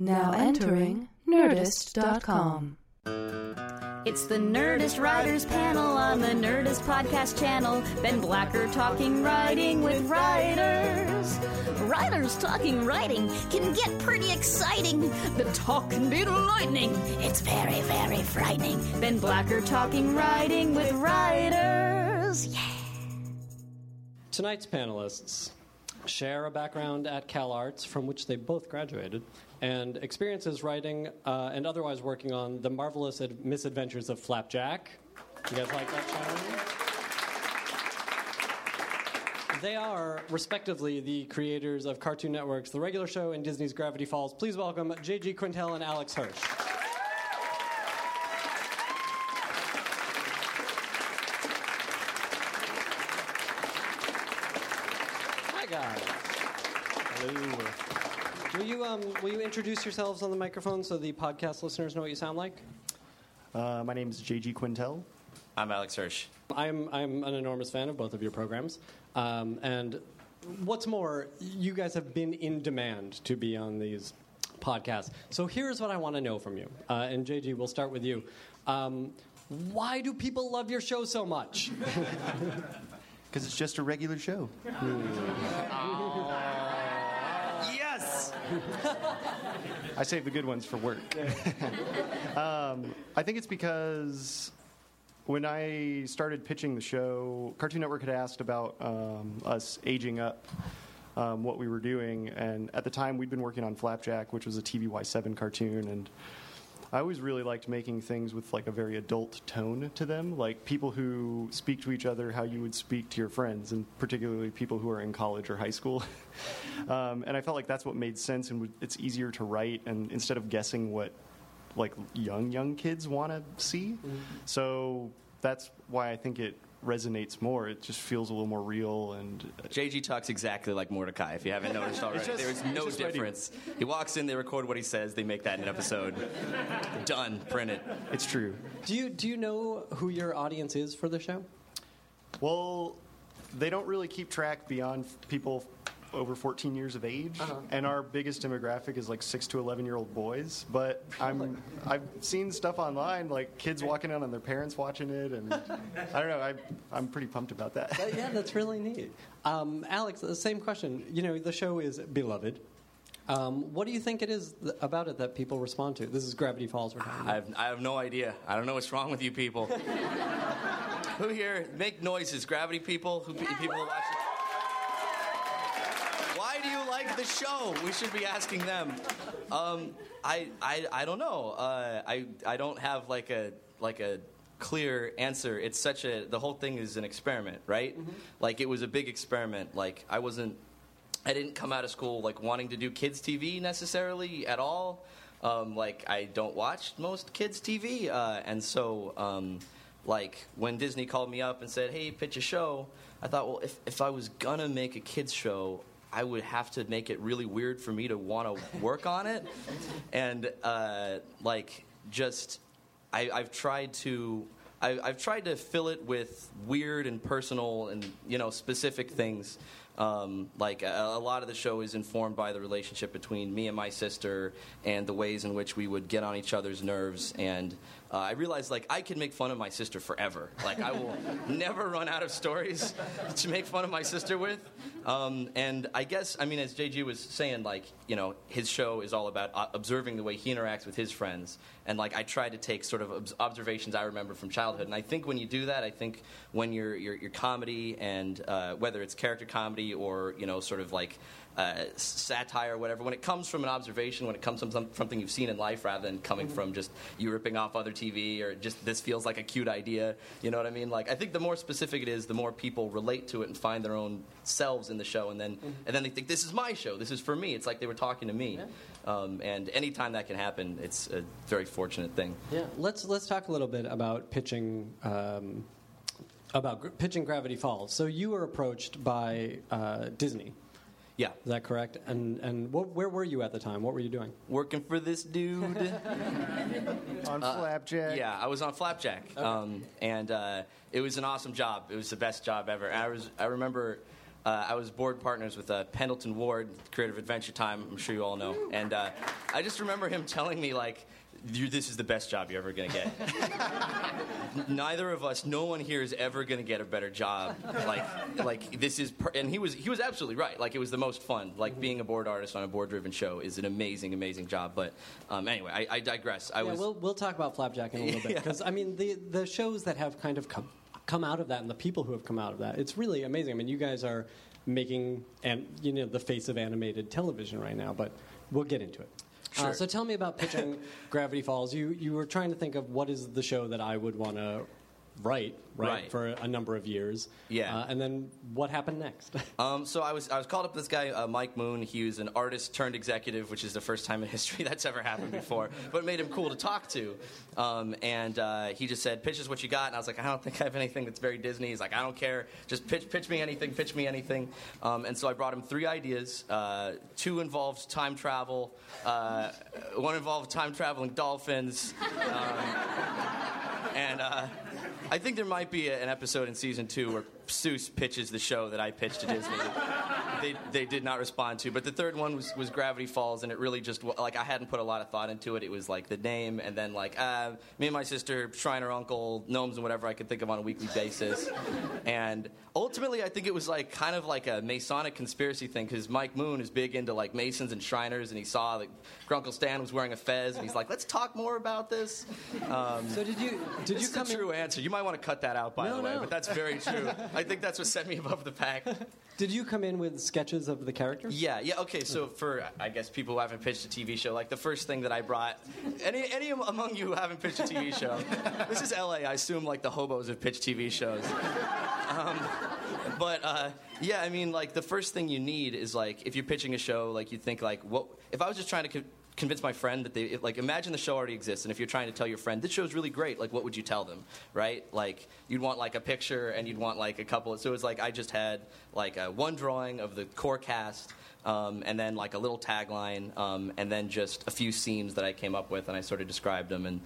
Now entering Nerdist.com. It's the Nerdist Writers Panel on the Nerdist Podcast Channel. Ben Blacker talking writing with writers. Writers talking writing can get pretty exciting. The talk can be lightning. It's very, very frightening. Ben Blacker talking writing with writers. Yeah. Tonight's panelists share a background at CalArts from which they both graduated and experiences writing uh, and otherwise working on The Marvelous Ad- Misadventures of Flapjack. You guys like that show? They are, respectively, the creators of Cartoon Network's The Regular Show and Disney's Gravity Falls. Please welcome J.G. Quintel and Alex Hirsch. Hi, guys. Hello. Will you, um, will you introduce yourselves on the microphone so the podcast listeners know what you sound like? Uh, my name is JG Quintel. I'm Alex Hirsch. I'm, I'm an enormous fan of both of your programs. Um, and what's more, you guys have been in demand to be on these podcasts. So here's what I want to know from you. Uh, and JG, we'll start with you. Um, why do people love your show so much? Because it's just a regular show. Yes! I save the good ones for work. um, I think it's because when I started pitching the show, Cartoon Network had asked about um, us aging up. Um, what we were doing, and at the time we'd been working on Flapjack, which was a TVY7 cartoon, and I always really liked making things with like a very adult tone to them, like people who speak to each other how you would speak to your friends, and particularly people who are in college or high school. um, and I felt like that's what made sense, and it's easier to write, and instead of guessing what like young young kids want to see, so that's why I think it resonates more. It just feels a little more real and uh, JG talks exactly like Mordecai, if you haven't noticed already. just- There's no just ready. difference. He walks in, they record what he says, they make that in an episode. Done. Print it. it's true. do, you, do you know who your audience is for the show? Well, they don't really keep track beyond people over 14 years of age, and our biggest demographic is like six to 11 year old boys. But I'm I've seen stuff online like kids walking out on their parents watching it, and I don't know. I I'm pretty pumped about that. Uh, yeah, that's really neat. Um, Alex, the same question. You know, the show is beloved. Um, what do you think it is th- about it that people respond to? This is Gravity Falls we're talking I about. have, I have no idea. I don't know what's wrong with you people. Who here make noises? Gravity people? Who pe- people watching? Why do you like the show? We should be asking them. Um, I, I, I don't know. Uh, I, I don't have like a like a clear answer. It's such a the whole thing is an experiment, right? Like it was a big experiment. Like I wasn't I didn't come out of school like wanting to do kids TV necessarily at all. Um, like I don't watch most kids TV, uh, and so um, like when Disney called me up and said, "Hey, pitch a show," I thought, well, if if I was gonna make a kids show. I would have to make it really weird for me to want to work on it, and uh, like just I, I've tried to I, I've tried to fill it with weird and personal and you know specific things. Um, like a, a lot of the show is informed by the relationship between me and my sister and the ways in which we would get on each other's nerves. And uh, I realized like I can make fun of my sister forever. Like I will never run out of stories to make fun of my sister with. Um, and I guess I mean as JG was saying, like you know his show is all about uh, observing the way he interacts with his friends. And like I try to take sort of obs- observations I remember from childhood. And I think when you do that, I think when you're your, your comedy and uh, whether it's character comedy or you know sort of like uh, satire or whatever, when it comes from an observation, when it comes from some, something you've seen in life rather than coming from just you ripping off other TV or just this feels like a cute idea, you know what I mean? Like I think the more specific it is, the more people relate to it and find their own selves in the show, and then and then they think this is my show, this is for me. It's like they were talking to me, um, and anytime that can happen, it's a very fortunate thing. Yeah, let's let's talk a little bit about pitching. Um, about gr- pitching Gravity Falls. So you were approached by uh, Disney. Yeah. Is that correct? And and what, where were you at the time? What were you doing? Working for this dude. On Flapjack. Yeah, I was on Flapjack, um, and uh, it was an awesome job. It was the best job ever. And I was, I remember, uh, I was board partners with uh, Pendleton Ward, Creative Adventure Time. I'm sure you all know. And uh, I just remember him telling me like. You, this is the best job you're ever gonna get. Neither of us, no one here is ever gonna get a better job. Like, like this is, per- and he was he was absolutely right. Like it was the most fun. Like being a board artist on a board-driven show is an amazing, amazing job. But um, anyway, I, I digress. I yeah, was we'll we'll talk about Flapjack in a little bit because I mean the the shows that have kind of come come out of that and the people who have come out of that, it's really amazing. I mean, you guys are making and you know the face of animated television right now, but we'll get into it. Uh, so tell me about pitching Gravity Falls. You you were trying to think of what is the show that I would want to write, right, Right. for a number of years. Yeah. Uh, and then what happened next? Um, so I was I was called up with this guy uh, Mike Moon. He was an artist turned executive, which is the first time in history that's ever happened before. but it made him cool to talk to. Um, and uh, he just said, "Pitch us what you got." And I was like, "I don't think I have anything that's very Disney." He's like, "I don't care. Just pitch pitch me anything. Pitch me anything." Um, and so I brought him three ideas. Uh, two involved time travel. Uh, one involved time traveling dolphins. Um, And uh, I think there might be an episode in season two where Seuss pitches the show that I pitched to Disney. they, they did not respond to. But the third one was, was Gravity Falls, and it really just like I hadn't put a lot of thought into it. It was like the name, and then like uh, me and my sister, Shriner Uncle, gnomes, and whatever I could think of on a weekly basis. And ultimately, I think it was like kind of like a Masonic conspiracy thing because Mike Moon is big into like Masons and Shriners, and he saw that Grunkle Stan was wearing a fez, and he's like, "Let's talk more about this." Um, so did you did you come in- true answer. You might want to cut that out, by No, the way, no. but that's very true. I think that's what set me above the pack. Did you come in with sketches of the characters? Yeah, yeah. Okay, so for I guess people who haven't pitched a TV show, like the first thing that I brought, any any among you who haven't pitched a TV show, this is LA. I assume like the hobos have pitched TV shows. Um, but uh, yeah, I mean, like the first thing you need is like if you're pitching a show, like you think like what if I was just trying to. Co- convince my friend that they like imagine the show already exists and if you're trying to tell your friend this show's really great like what would you tell them right? Like you'd want like a picture and you'd want like a couple so it was like i just had like a, one drawing of the core cast um, and then like a little tagline, um, and then just a few scenes that I came up with, and I sort of described them, and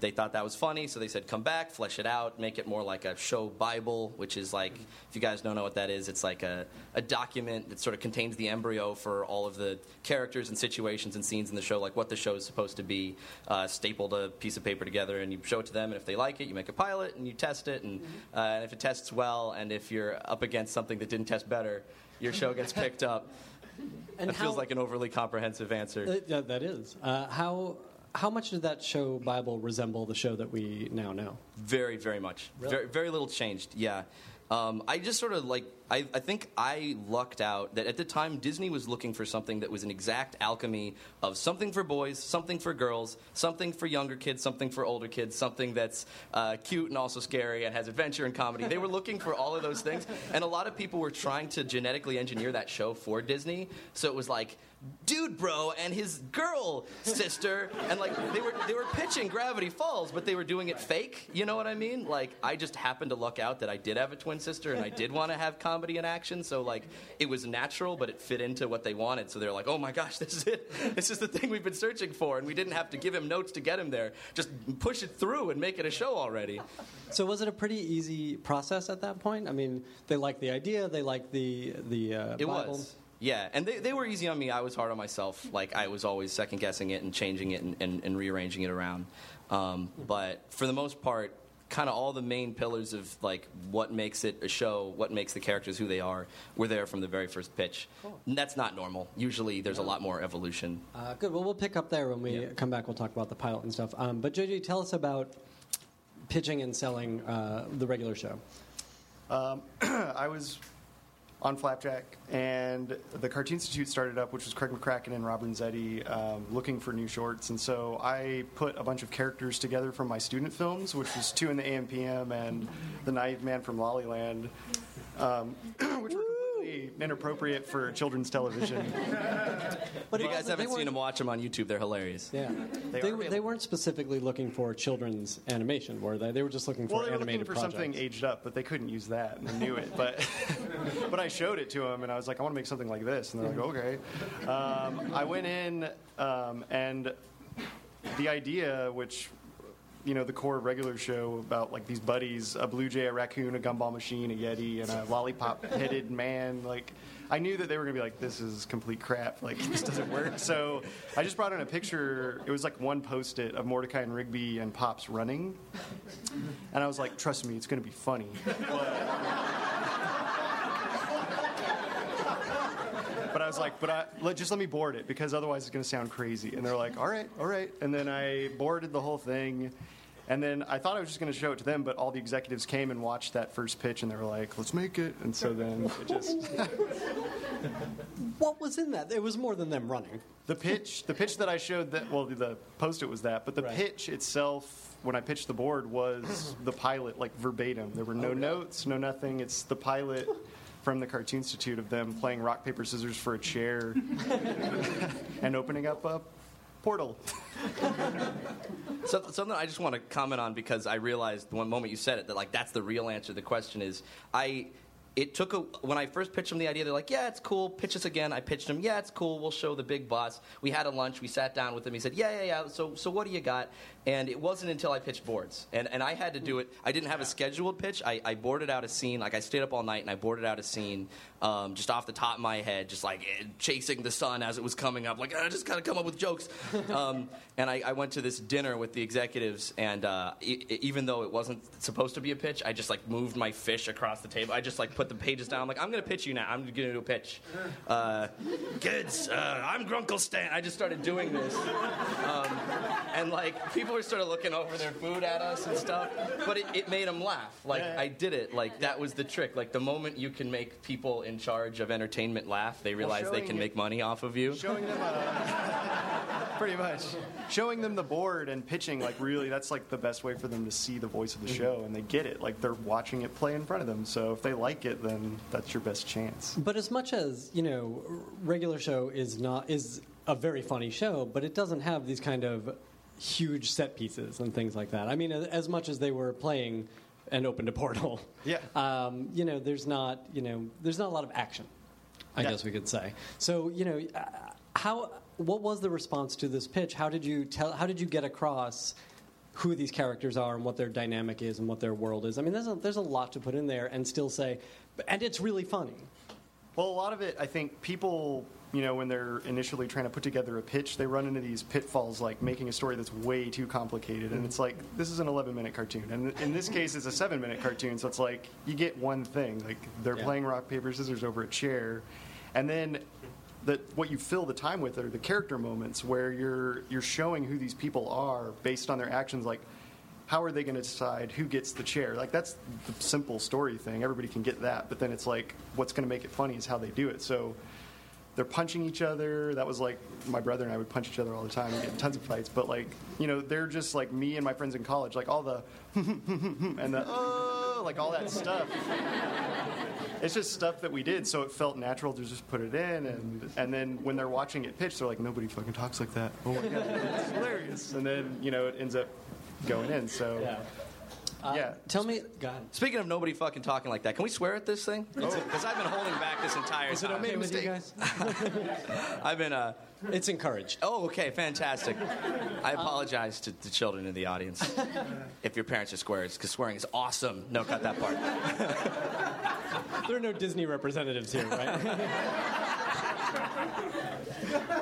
they thought that was funny, so they said, "Come back, flesh it out, make it more like a show Bible," which is like, if you guys don't know what that is, it's like a, a document that sort of contains the embryo for all of the characters and situations and scenes in the show, like what the show is supposed to be. Uh, stapled a piece of paper together, and you show it to them, and if they like it, you make a pilot, and you test it, and, uh, and if it tests well, and if you're up against something that didn't test better, your show gets picked up. And That feels like an overly comprehensive answer. Uh, yeah, that is. Uh, how how much did that show Bible resemble the show that we now know? Very, very much. Really? Very, very little changed. Yeah. Um, I just sort of like I, I think I lucked out that at the time Disney was looking for something that was an exact alchemy of something for boys, something for girls, something for younger kids, something for older kids, something that's uh, cute and also scary and has adventure and comedy. They were looking for all of those things, and a lot of people were trying to genetically engineer that show for Disney. So it was like dude bro and his girl sister and like they were they were pitching gravity falls but they were doing it fake you know what i mean like i just happened to luck out that i did have a twin sister and i did want to have comedy and action so like it was natural but it fit into what they wanted so they're like oh my gosh this is it this is the thing we've been searching for and we didn't have to give him notes to get him there just push it through and make it a show already So was it a pretty easy process at that point? I mean, they liked the idea, they liked the the uh, It Bible. was. Yeah, and they, they were easy on me. I was hard on myself. Like, I was always second guessing it and changing it and, and, and rearranging it around. Um, but for the most part, kind of all the main pillars of like what makes it a show, what makes the characters who they are, were there from the very first pitch. And that's not normal. Usually, there's a lot more evolution. Uh, good. Well, we'll pick up there when we Yeah. come back. We'll talk about the pilot and stuff. Um, but JG, tell us about pitching and selling uh, the regular show. Um, I was on Flapjack, and the Cartoon Institute started up, which was Craig McCracken and Rob Renzetti, um, looking for new shorts. And so I put a bunch of characters together from my student films, which was Two in the AM/PM and The Naive Man from Lolliland, um, which were completely inappropriate for children's television. But If you guys haven't seen them, watch them on YouTube. They're hilarious. Yeah, They they, were, they weren't specifically looking for children's animation, were they? They were just looking for Well, they were looking animated for projects. something aged up, but they couldn't use that, and they knew it. But but I showed it to them, and I was like, I want to make something like this, and they're like, okay. Um, I went in, um, and the idea, which you know the core regular show about like these buddies, a blue jay, a raccoon, a gumball machine, a yeti, and a lollipop-headed man. Like I knew that they were gonna be like, this is complete crap. Like this doesn't work. So I just brought in a picture. It was like one post-it of Mordecai and Rigby and Pops running, and I was like, trust me, it's gonna be funny. But I was like, but I, let, just let me board it because otherwise it's going to sound crazy. And they're like, all right, all right. And then I boarded the whole thing. And then I thought I was just going to show it to them, but all the executives came and watched that first pitch and they were like, let's make it. And so then it just. What was in that? It was more than them running. The pitch, the pitch that I showed that, well, the post-it was that, but the Right. pitch itself, when I pitched the board, was the pilot, like verbatim. There were no notes, no nothing. It's the pilot from the Cartoon Institute of them playing rock paper scissors for a chair and opening up a portal. So, something I just want to comment on because I realized the one moment you said it that like that's the real answer. To the question is, I it took a when I first pitched them the idea. They're like, yeah, it's cool. Pitch us again. I pitched them. Yeah, it's cool. We'll show the big boss. We had a lunch. We sat down with him. He said, yeah, yeah, yeah. So, so what do you got? And it wasn't until I pitched boards, and and I had to do it. I didn't have a scheduled pitch. I, I boarded out a scene. Like I stayed up all night and I boarded out a scene um, just off the top of my head, just like eh, chasing the sun as it was coming up. Like I just kind of come up with jokes. Um, and I, I went to this dinner with the executives, and uh, e- even though it wasn't supposed to be a pitch, I just like moved my fish across the table. I just like put the pages down. I'm like, I'm gonna pitch you now. I'm gonna do a pitch. Uh, kids, uh, I'm Grunkle Stan. I just started doing this, um, and like people were sort of looking over their food at us and stuff. But it, it made them laugh. Like I did it. Like that was the trick. Like the moment you can make people in charge of entertainment laugh, they realize they can it- make money off of you. Showing them uh, a, pretty much. Showing them the board and pitching, like really, that's like the best way for them to see the voice of the show, and they get it. Like they're watching it play in front of them. So if they like it, then that's your best chance. But as much as you know, regular show is not is a very funny show, but it doesn't have these kind of huge set pieces and things like that. I mean, as much as they were playing and opened a portal, Yeah. um, you know, there's not you know, there's not a lot of action. I Yeah. guess we could say. So you know, uh, how what was the response to this pitch? How did you tell? How did you get across? Who these characters are and what their dynamic is and what their world is. I mean, there's a, there's a lot to put in there and still say, and it's really funny. Well, a lot of it, I think people, you know, when they're initially trying to put together a pitch, they run into these pitfalls like making a story that's way too complicated. And it's like, this is an 11 minute cartoon. And in this case, it's a seven minute cartoon. So it's like, you get one thing. Like, they're Yeah. playing rock, paper, scissors over a chair. And then the, what you fill the time with are the character moments where you're, you're showing who these people are based on their actions. Like, how are they going to decide who gets the chair? Like that's the simple story thing. Everybody can get that, but then it's like what's going to make it funny is how they do it. So they're punching each other. That was like my brother and I would punch each other all the time and get in tons of fights. But like you know, they're just like me and my friends in college. Like all the and the oh, like all that stuff. It's just stuff that we did, so it felt natural to just put it in, and and then when they're watching it pitch, they're like, nobody fucking talks like that. Oh my god, it's hilarious. And then you know it ends up going in. So yeah, Tell me, God. Speaking of nobody fucking talking like that, can we swear at this thing? Because I've been holding back this entire Is it time. okay with you guys? I've been. Uh, It's encouraged. oh, okay, fantastic. I apologize to the children in the audience if your parents are swears, because swearing is awesome. No, cut that part. There are no Disney representatives here, right?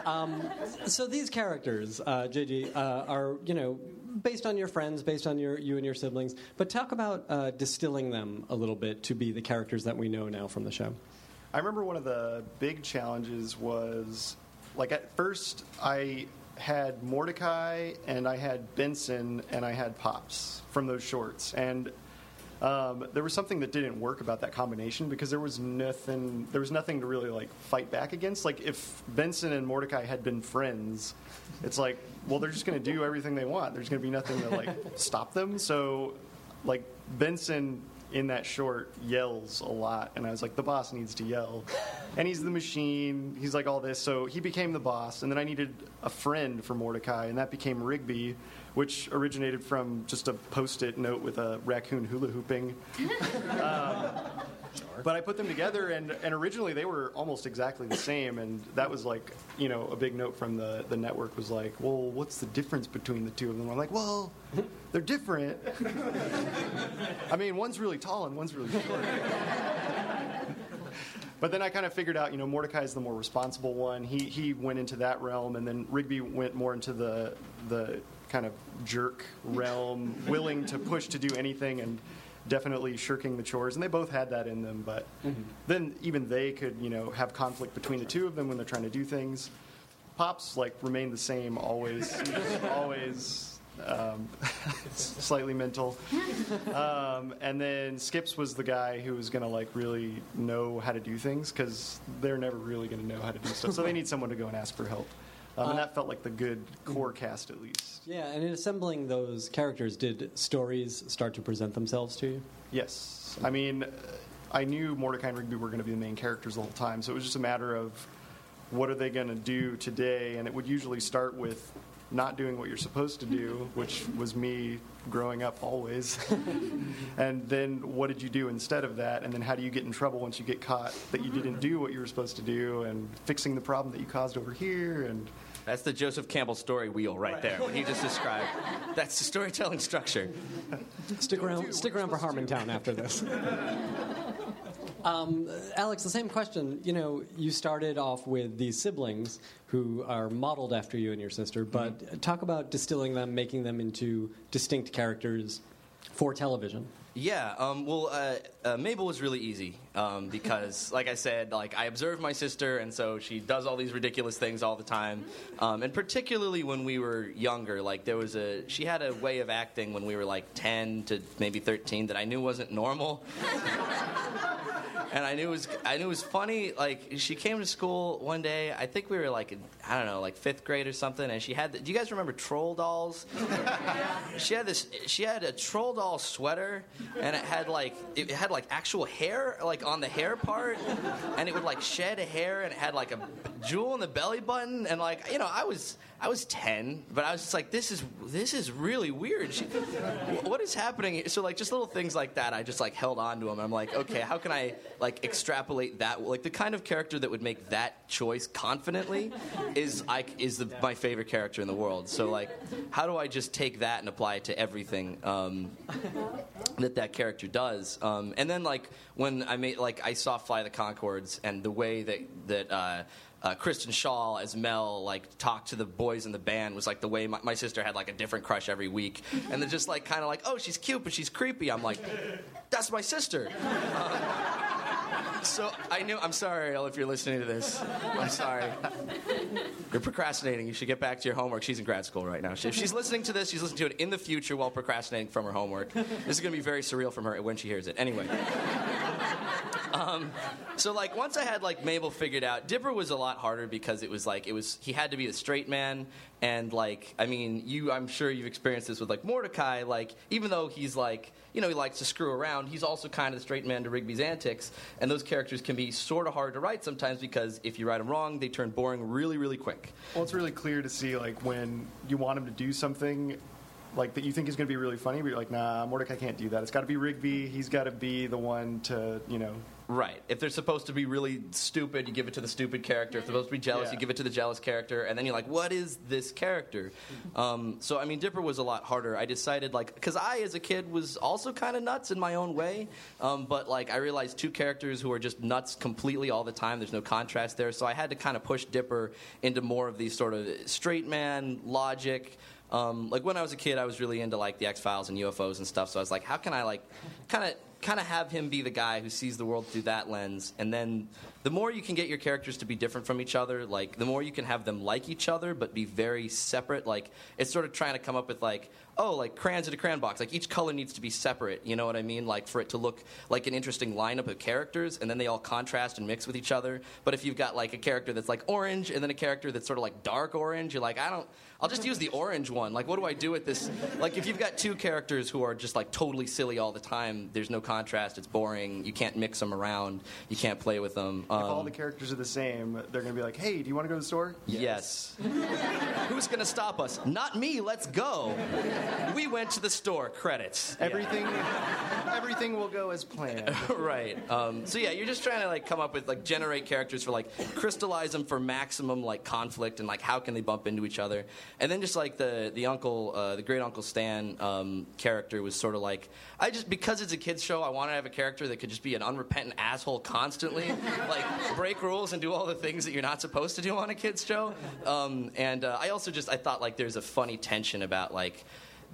um, so these characters, uh, JG, uh, are you know based on your friends, based on your you and your siblings. But talk about uh, distilling them a little bit to be the characters that we know now from the show. I remember one of the big challenges was like at first I had Mordecai and I had Benson and I had Pops from those shorts and um, there was something that didn't work about that combination because there was nothing there was nothing to really like fight back against. Like if Benson and Mordecai had been friends it's like well they're just going to do everything they want. There's going to be nothing to like stop them. So like Benson in that short yells a lot and I was like the boss needs to yell. And he's the machine. He's like all this. So he became the boss and then I needed a friend for Mordecai and that became Rigby which originated from just a post-it note with a raccoon hula hooping um, But I put them together, and, and originally they were almost exactly the same, and that was like, you know, a big note from the, the network was like, well, what's the difference between the two of them? I'm like, well, they're different. I mean, one's really tall and one's really short. But then I kind of figured out, you know, Mordecai is the more responsible one. He he went into that realm, and then Rigby went more into the the kind of jerk realm, willing to push to do anything and definitely shirking the chores. And they both had that in them. But then even they could, you know, have conflict between the two of them when they're trying to do things. Pops like remained the same always, always. Um, slightly mental, um, and then Skips was the guy who was going to like really know how to do things because they're never really going to know how to do stuff. So they need someone to go and ask for help, um, and that felt like the good core cast at least. Yeah, and in assembling those characters, did stories start to present themselves to you? Yes, I mean, I knew Mordecai and Rigby were going to be the main characters all the whole time, so it was just a matter of what are they going to do today, and it would usually start with not doing what you're supposed to do, which was me growing up always. and then what did you do instead of that? And then how do you get in trouble once you get caught that you didn't do what you were supposed to do and fixing the problem that you caused over here and That's the Joseph Campbell story wheel right there. What he just described. That's the storytelling structure. Stick around. Stick around for Harmontown after this. um, Alex, the same question. You know, you started off with these siblings who are modeled after you and your sister, but talk about distilling them, making them into distinct characters for television. Yeah, um, well, uh, uh, Mabel was really easy um, because, like I said, like I observed my sister, and so she does all these ridiculous things all the time. Um, and particularly when we were younger, like there was a she had a way of acting when we were like ten to maybe thirteen that I knew wasn't normal. and I knew it was I knew it was funny. Like she came to school one day. I think we were like in, I don't know, like fifth grade or something. And she had. The, do you guys remember troll dolls? she had this. She had a troll doll sweater, and it had like it had like actual hair like on the hair part, and it would like shed a hair, and it had like a jewel in the belly button, and like you know I was. I was 10, but I was just like, this is this is really weird. She, what is happening? So like just little things like that, I just like held on to them. I'm like, okay, how can I like extrapolate that? Like the kind of character that would make that choice confidently is I is the, my favorite character in the world. So like, how do I just take that and apply it to everything um, that that character does? Um, and then like when I made like I saw Flight of the Conchords and the way that that. Uh, uh, Kristen Schaal as Mel like talked to the boys in the band was like the way my, my sister had like a different crush every week, and then just like kind of like oh she's cute but she's creepy. I'm like, that's my sister. Um, so I knew. I'm sorry, Elle, if you're listening to this. I'm sorry. You're procrastinating. You should get back to your homework. She's in grad school right now. If she's listening to this, she's listening to it in the future while procrastinating from her homework. This is going to be very surreal from her when she hears it. Anyway. Um, so like once I had like Mabel figured out, Dipper was a lot harder because it was like it was he had to be the straight man and like I mean you I'm sure you've experienced this with like Mordecai like even though he's like you know he likes to screw around he's also kind of the straight man to Rigby's antics and those characters can be sort of hard to write sometimes because if you write them wrong they turn boring really really quick. Well, it's really clear to see like when you want him to do something like that you think is going to be really funny, but you're like, nah, Mordecai can't do that. It's got to be Rigby. He's got to be the one to, you know. Right. If they're supposed to be really stupid, you give it to the stupid character. If they're supposed to be jealous, Yeah. you give it to the jealous character. And then you're like, what is this character? Um, so, I mean, Dipper was a lot harder. I decided, like, because I, as a kid, was also kind of nuts in my own way. Um, but, like, I realized two characters who are just nuts completely all the time. There's no contrast there. So I had to kind of push Dipper into more of these sort of straight man logic. Um, like when I was a kid, I was really into like the X Files and UFOs and stuff. So I was like, how can I like kind of kind of have him be the guy who sees the world through that lens? And then the more you can get your characters to be different from each other, like the more you can have them like each other but be very separate. Like it's sort of trying to come up with like oh like crayons in a crayon box. Like each color needs to be separate. You know what I mean? Like for it to look like an interesting lineup of characters, and then they all contrast and mix with each other. But if you've got like a character that's like orange and then a character that's sort of like dark orange, you're like I don't. I'll just use the orange one. Like, what do I do with this? Like, if you've got two characters who are just like totally silly all the time, there's no contrast. It's boring. You can't mix them around. You can't play with them. If all Um, the characters are the same, they're going to be like, hey, do you want to go to the store? yes. Who's gonna stop us? Not me. Let's go. We went to the store. Credits. Yeah. Everything, everything will go as planned. right. Um, so yeah, you're just trying to like come up with like generate characters for like crystallize them for maximum like conflict and like how can they bump into each other, and then just like the the uncle, uh, the great uncle Stan um, character was sort of like I just because it's a kids show, I wanted to have a character that could just be an unrepentant asshole constantly, like break rules and do all the things that you're not supposed to do on a kids show. Um, and uh, I also just I thought like there's a funny tension about like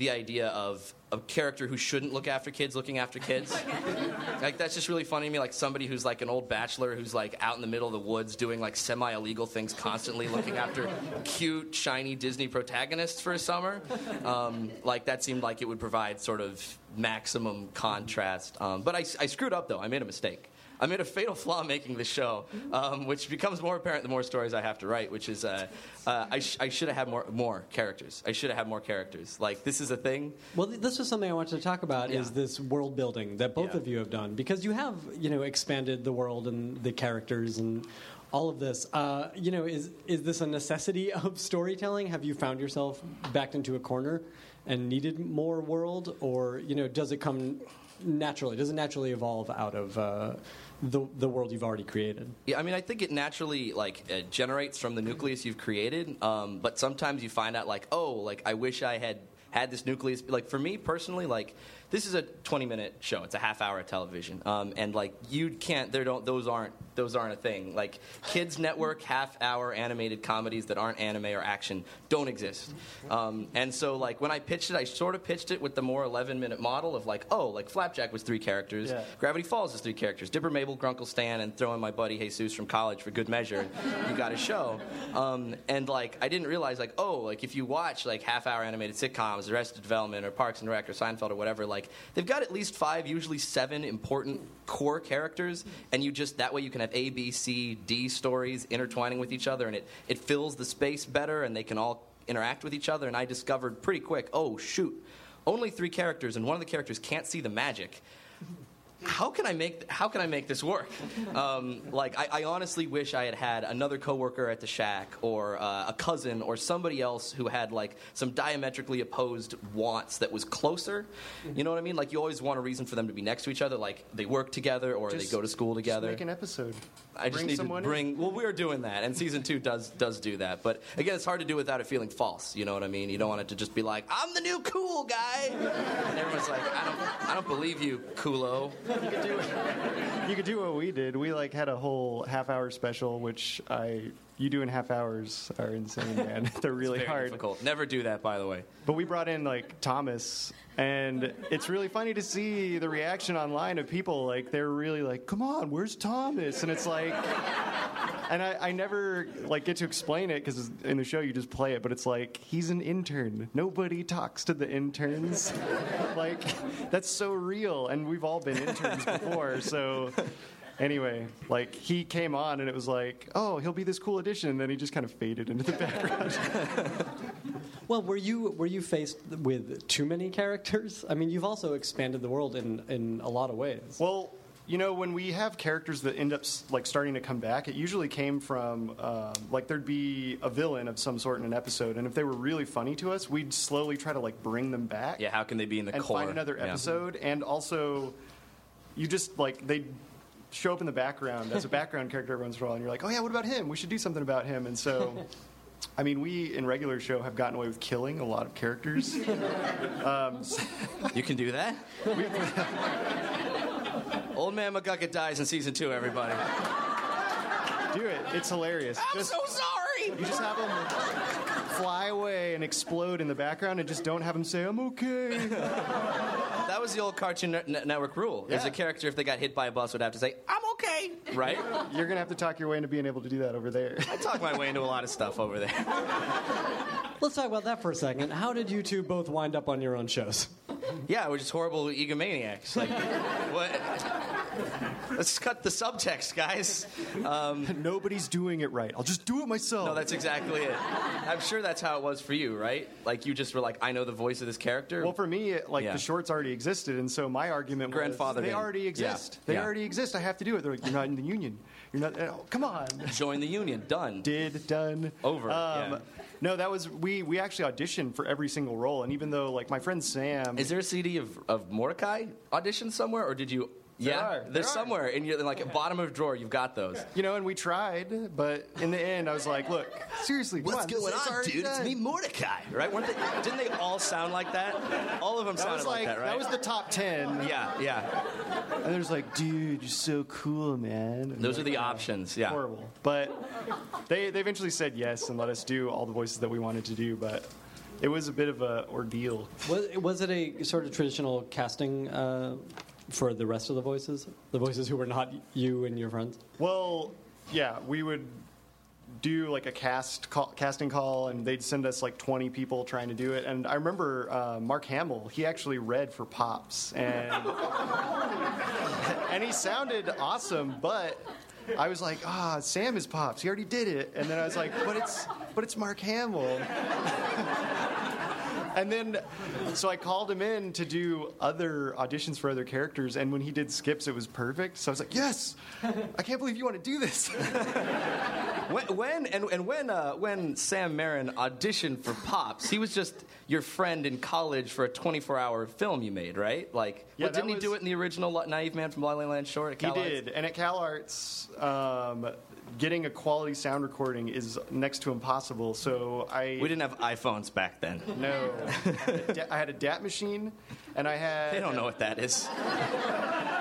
the idea of a character who shouldn't look after kids looking after kids. like that's just really funny to me. Like somebody who's like an old bachelor who's like out in the middle of the woods doing like semi illegal things constantly, looking after cute, shiny Disney protagonists for a summer. Um, like that seemed like it would provide sort of maximum contrast. Um, but I, I screwed up though. I made a mistake. I made a fatal flaw making the show, um, which becomes more apparent the more stories I have to write. Which is, uh, uh, I, sh- I should have had more more characters. I should have had more characters. Like this is a thing. Well, th- this was something I wanted to talk about. Yeah. Is this world building that both Yeah. of you have done? Because you have, you know, expanded the world and the characters and all of this. Uh, you know, is is this a necessity of storytelling? Have you found yourself backed into a corner and needed more world, or you know, does it come naturally? Does it naturally evolve out of uh, the the world you've already created? Yeah, I mean, I think it naturally like uh, generates from the nucleus you've created. Um, but sometimes you find out like, oh, like I wish I had had this nucleus. Like for me personally, like this is a 20 minute show. It's a half hour of television, um, and like you can't. There don't. Those aren't. Those aren't a thing. Like kids network half hour animated comedies that aren't anime or action don't exist. Um, and so like when I pitched it, I sort of pitched it with the more 11 minute model of like, oh, like Flapjack was three characters. Yeah. Gravity Falls is three characters. Dipper Mabel, Grunkle Stan, and throw in my buddy Jesus from college for good measure. you got a show. Um, and like I didn't realize like oh like if you watch like half hour animated sitcoms, Arrested Development or Parks and Rec or Seinfeld or whatever, like they've got at least five, usually seven important core characters, and you just that way you can have A, B, C, D stories intertwining with each other, and it it fills the space better, and they can all interact with each other. And I discovered pretty quick, oh shoot, only three characters, and one of the characters can't see the magic how can I make how can I make this work? Um, like I, I honestly wish I had had another coworker at the shack or uh, a cousin or somebody else who had like some diametrically opposed wants that was closer. You know what I mean? Like you always want a reason for them to be next to each other, like they work together or Just- they go to school Just together. make an episode. I just Bring need to someone in. bring. Well, we're doing that, and season two does does do that. But again, it's hard to do without it feeling false. You know what I mean? You don't want it to just be like, "I'm the new cool guy," and everyone's like, "I don't, I don't believe you, Kulo." You could do what we did. We like had a whole half hour special, which I you do in half hours are insane, man. They're really Very hard. difficult. Never do that, by the way. But we brought in like Thomas, and it's really funny to see the reaction online of people. Like they're really like, "Come on, where's Thomas?" And it's like, and I, I never like get to explain it because in the show you just play it. But it's like he's an intern. Nobody talks to the interns. like that's so real, and we've all been interns before. So anyway, like he came on and it was like, oh, he'll be this cool addition, and then he just kind of faded into the background. Well, were you were you faced with too many characters? I mean, you've also expanded the world in in a lot of ways. Well, you know, when we have characters that end up like starting to come back, it usually came from um, like there'd be a villain of some sort in an episode, and if they were really funny to us, we'd slowly try to like bring them back. Yeah, how can they be in the and core? find another Yeah. episode, and also you just like they show up in the background as a background character every once in a while, and you're like, oh yeah, what about him? We should do something about him, and so. I mean, we in regular show have gotten away with killing a lot of characters. um, so- You can do that. Old man McGucket dies in season two. Everybody. do it; it's hilarious. I'm Just- so sorry. You just have them fly away and explode in the background, and just don't have them say, "I'm okay." That was the old Cartoon Net- Net- Network rule. There's Yeah. a character if they got hit by a bus would have to say, "I'm okay," right? You're gonna have to talk your way into being able to do that over there. I talk my way into a lot of stuff over there. Let's talk about that for a second. How did you two both wind up on your own shows? Yeah, we're just horrible egomaniacs. Like, what? Let's cut the subtext, guys. Um, Nobody's doing it right. I'll just do it myself. no, that's exactly it. I'm sure that's how it was for you, right? Like you just were like, I know the voice of this character. Well, for me, it- like Yeah. the shorts already existed, and so my argument Grandfathered was they already exist. Yeah. They Yeah. already exist. I have to do it. They're like, you're not in the union. You're not. Oh, come on. join the union. Done. Did done Over, Um, yeah. No, that was we. We actually auditioned for every single role, and even though like my friend Sam, Is there a CD of, of Mordecai auditioned somewhere, or did you? There yeah, are. There there's are. somewhere in your like bottom of drawer. You've got those. you know, and we tried, but in the end, I was like, look, seriously, what's come on, this- it's already done. Mordecai. Right? Weren't they, didn't they all sound like that? All of them That sounded was like that, right? that was the top ten, yeah, yeah. and there's like, dude, you're so cool, man. And Those are the "Oh, options. Yeah. horrible. But they they eventually said yes and let us do all the voices that we wanted to do, but it was a bit of a ordeal. Was, was it a sort of traditional casting uh, for the rest of the voices? The voices who were not you and your friends? Well, yeah, we would do like a cast call, casting call, and they'd send us like 20 people trying to do it. And I remember uh, Mark Hamill; he actually read for Pops, and and he sounded awesome, but. I was like, ah, Sam is Pops. He already did it. And then I was like, but it's, but it's Mark Hamill. And then, so I called him in to do other auditions for other characters, and when he did skips, it was perfect. So I was like, yes, I can't believe you want to do this. When, when and, and when uh, when Sam Marin auditioned for Pops, he was just your friend in college for a 24-hour film you made, right? Like, Yeah, what, didn't that he do it in the original Naive Man from La La Land short? At he Arts? did. And at Cal Arts, um, getting a quality sound recording is next to impossible. So I. We didn't have iPhones back then. No. I had a DAT machine, and I had. They don't know what that is.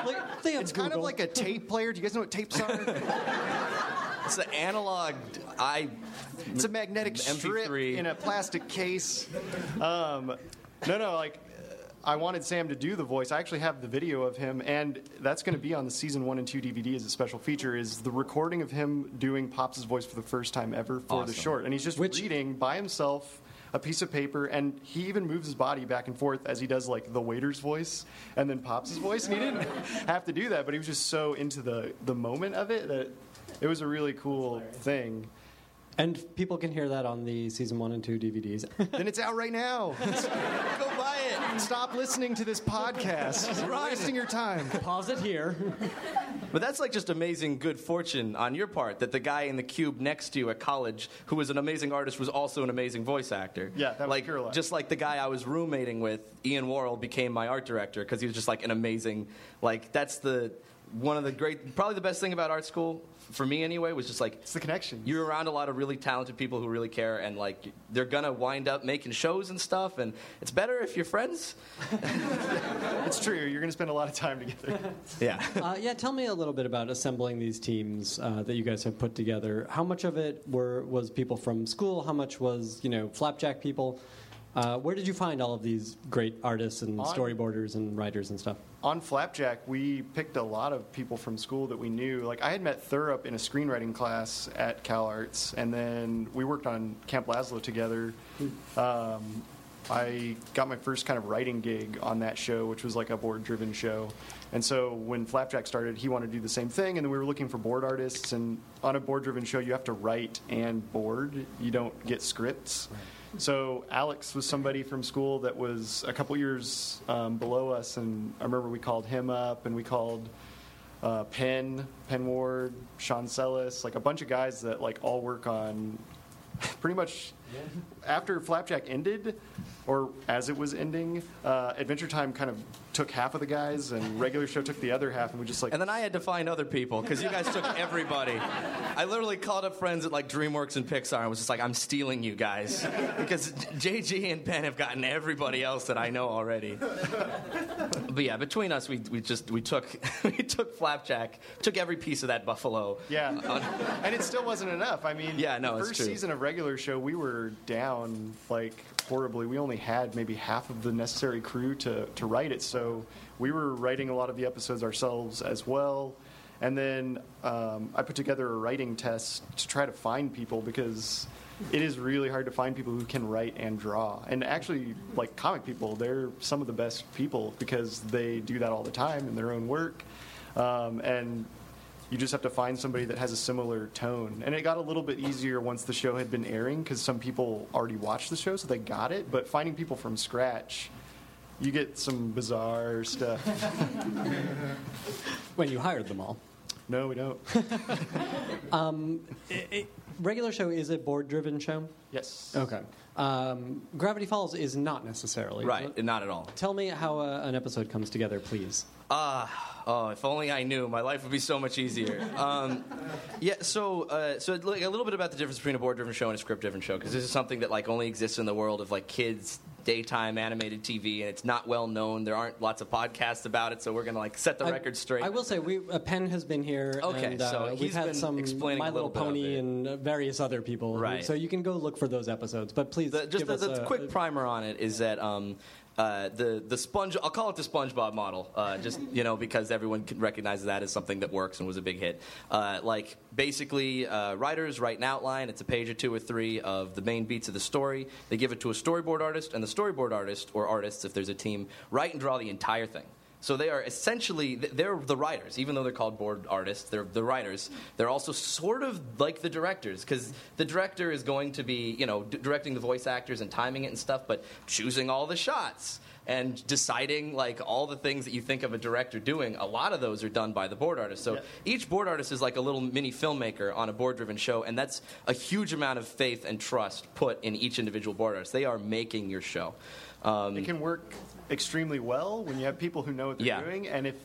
Like, they have It's kind of like a tape player. Do you guys know what tapes are? It's an analog. I It's a magnetic strip MP3. in a plastic case. Um, no, no, like I wanted Sam to do the voice. I actually have the video of him, and that's going to be on the season one and two DVD as a special feature. Is the recording of him doing Pops' voice for the first time ever for the short, and he's just Which- reading by himself. A piece of paper, and he even moves his body back and forth as he does like the waiter's voice and then Pops' voice. And he didn't have to do that, but he was just so into the the moment of it that it was a really cool thing. And people can hear that on the season one and two DVDs. then it's out right now. go buy it. Stop listening to this podcast. You're wasting your time. Pause it here. But that's like just amazing good fortune on your part that the guy in the cube next to you at college, who was an amazing artist, was also an amazing voice actor. Yeah, that was like pure luck. just like the guy I was roommating with, Ian Worrell, became my art director because he was just like an amazing. Like that's the one of the great, probably the best thing about art school for me anyway was just like It's the connection. you're around a lot of really talented people who really care and like they're gonna wind up making shows and stuff and it's better if you're friends It's true. You're going to spend a lot of time together. yeah Uh, yeah, tell me a little bit about assembling these teams uh, that you guys have put together. How much of it were was people from school? How much was you know flapjack people? Uh, where did you find all of these great artists and On- storyboarders and writers and stuff? On Flapjack, we picked a lot of people from school that we knew. Like, I had met Thurop in a screenwriting class at Cal Arts, and then we worked on Camp Lazlo together. Um, I got my first kind of writing gig on that show, which was like a board driven show. And so when Flapjack started, he wanted to do the same thing, and then we were looking for board artists. And on a board driven show, you have to write and board, you don't get scripts. So Alex was somebody from school that was a couple years um, below us, and I remember we called him up, and we called uh, Penn, Pen Ward, Sean Szeles, like a bunch of guys that like all work on pretty much after Flapjack ended, or as it was ending, uh, Adventure Time kind of took half of the guys, and regular show took the other half, and we just like And then I had to find other people because you guys took everybody. I literally called up friends at like DreamWorks and Pixar and was just like, I'm stealing you guys because JG and Ben have gotten everybody else that I know already. But yeah, between us, we, we just we took we took Flapjack, took every piece of that buffalo. Yeah, and it still wasn't enough. I mean, Yeah, no, the first season of regular show, we were down like horribly. We only had maybe half of the necessary crew to to write it, so we were writing a lot of the episodes ourselves as well. And then um, I put together a writing test to try to find people because it is really hard to find people who can write and draw. And actually, like comic people, they're some of the best people because they do that all the time in their own work. um, and you just have to find somebody that has a similar tone. And it got a little bit easier once the show had been airing because some people already watched the show, so they got it. But finding people from scratch, you get some bizarre stuff. When you hired them all. no, we don't. I- I- regular show is a board-driven show. Yes. Okay. Um, Gravity Falls is not necessarily. Right, not at all. Tell me how uh, an episode comes together, please. Ah, oh, if only I knew, my life would be so much easier. Um, yeah, so uh, so like, a little bit about the difference between a board-driven show and a script-driven show, because this is something that like only exists in the world of like kids daytime animated TV, and it's not well known. There aren't lots of podcasts about it, so we're gonna like set the I- record straight. I will say, we uh, Penn has been here. Okay, and, uh, so we've he's had been some explaining My little Little bit of Pony and uh, various other people. Right. So you can go look for those episodes. But please, The, just give the, us the a, quick primer on it is that um, uh, the the sponge I'll call it the SpongeBob model, uh, just you know because everyone can recognize that as something that works and was a big hit. Uh, like basically, uh, writers write an outline. It's a page or two or three of the main beats of the story. They give it to a storyboard artist, and the storyboard artist or artists, if there's a team, write and draw the entire thing. So they are essentially they're the writers, even though they're called board artists. They're the writers. They're also sort of like the directors because the director is going to be you know d- directing the voice actors and timing it and stuff, but choosing all the shots and deciding like all the things that you think of a director doing. A lot of those are done by the board artist. So Yeah. each board artist is like a little mini filmmaker on a board-driven show, and that's a huge amount of faith and trust put in each individual board artist. They are making your show. Um, It can work extremely well when you have people who know what they're Yeah. doing, and if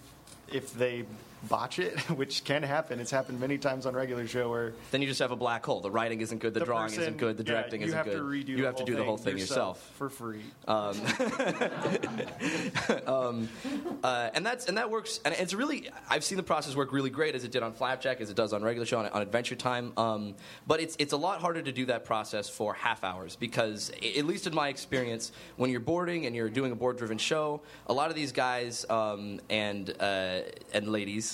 if they botch it, which can happen, it's happened many times on regular show where then you just have a black hole. The writing isn't good, the, the drawing person- isn't good, the yeah, directing you isn't have good. To redo you have to do the whole thing yourself. for free. Uh, and that's and that works. And it's really I've seen the process work really great as it did on Flapjack, as it does on regular show on, on Adventure Time. Um, but it's it's a lot harder to do that process for half hours because at least in my experience, when you're boarding and you're doing a board driven show, a lot of these guys um, and uh, and ladies.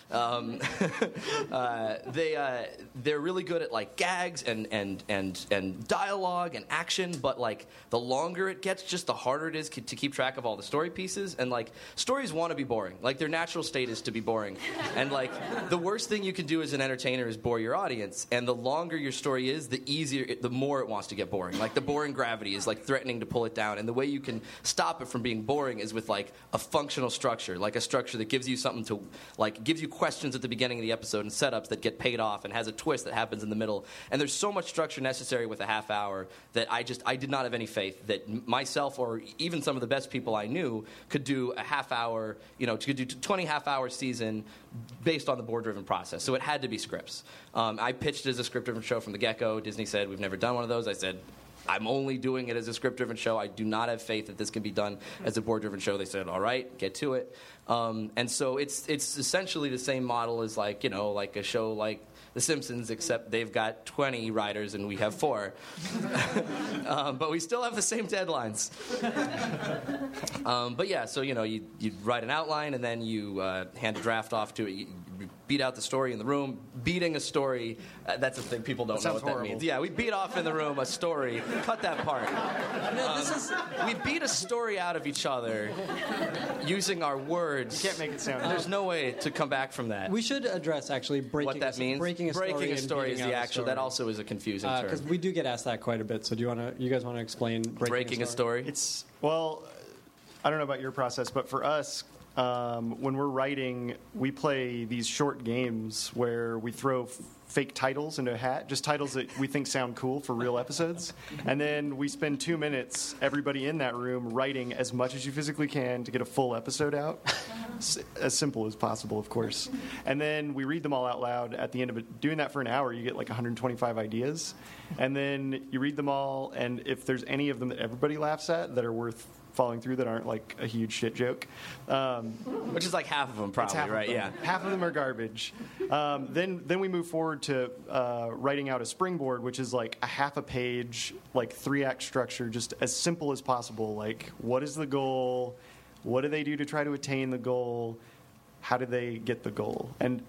Um, uh, they uh, they're really good at like gags and and and and dialogue and action, but like the longer it gets, just the harder it is k- to keep track of all the story pieces. And like stories want to be boring, like their natural state is to be boring. And like the worst thing you can do as an entertainer is bore your audience. And the longer your story is, the easier, it, the more it wants to get boring. Like the boring gravity is like threatening to pull it down. And the way you can stop it from being boring is with like a functional structure, like a structure that gives you something to like gives you questions at the beginning of the episode and setups that get paid off and has a twist that happens in the middle. And there's so much structure necessary with a half hour that I just I did not have any faith that myself or even some of the best people I knew could do a half hour, you know, could do 20 half hour season based on the board driven process. So it had to be scripts. Um, I pitched as a script driven show from the get go. Disney said we've never done one of those. I said I'm only doing it as a script driven show. I do not have faith that this can be done as a board driven show. They said, all right, get to it. Um, and so it's, it's essentially the same model as like, you know, like a show like The Simpsons, except they've got 20 writers and we have four. um, but we still have the same deadlines. um, but yeah, so, you know, you, you write an outline and then you uh, hand a draft off to it. You, you beat out the story in the room. Beating a story, uh, that's a thing people don't That know sounds what that means. Yeah, we beat off in the room a story. Cut that part. No, this is, We beat a story out of each other using our words. You can't make it sound. There's no way to come back from that. we should address actually breaking what that a, means? breaking a story, a story is the actual. That also is a confusing term. because we do get asked that quite a bit. So do you want to? You guys want to explain breaking, breaking a story. It's well, I don't know about your process, but for us, um, when we're writing, we play these short games where we throw f- fake titles into a hat, just titles that we think sound cool for real episodes, and then we spend two minutes, everybody in that room, writing as much as you physically can to get a full episode out, S- as simple as possible, of course, and then we read them all out loud. At the end of it. Doing that for an hour, you get like 125 ideas, and then you read them all, and if there's any of them that everybody laughs at that are worth following through that aren't like a huge shit joke. Um, Which is like half of them, probably, half right? them. Yeah. half of them are garbage. Um, then then we move forward to uh, writing out a springboard, which is like a half a page, like three act structure, just as simple as possible. Like, what is the goal? What do they do to try to attain the goal? How do they get the goal? And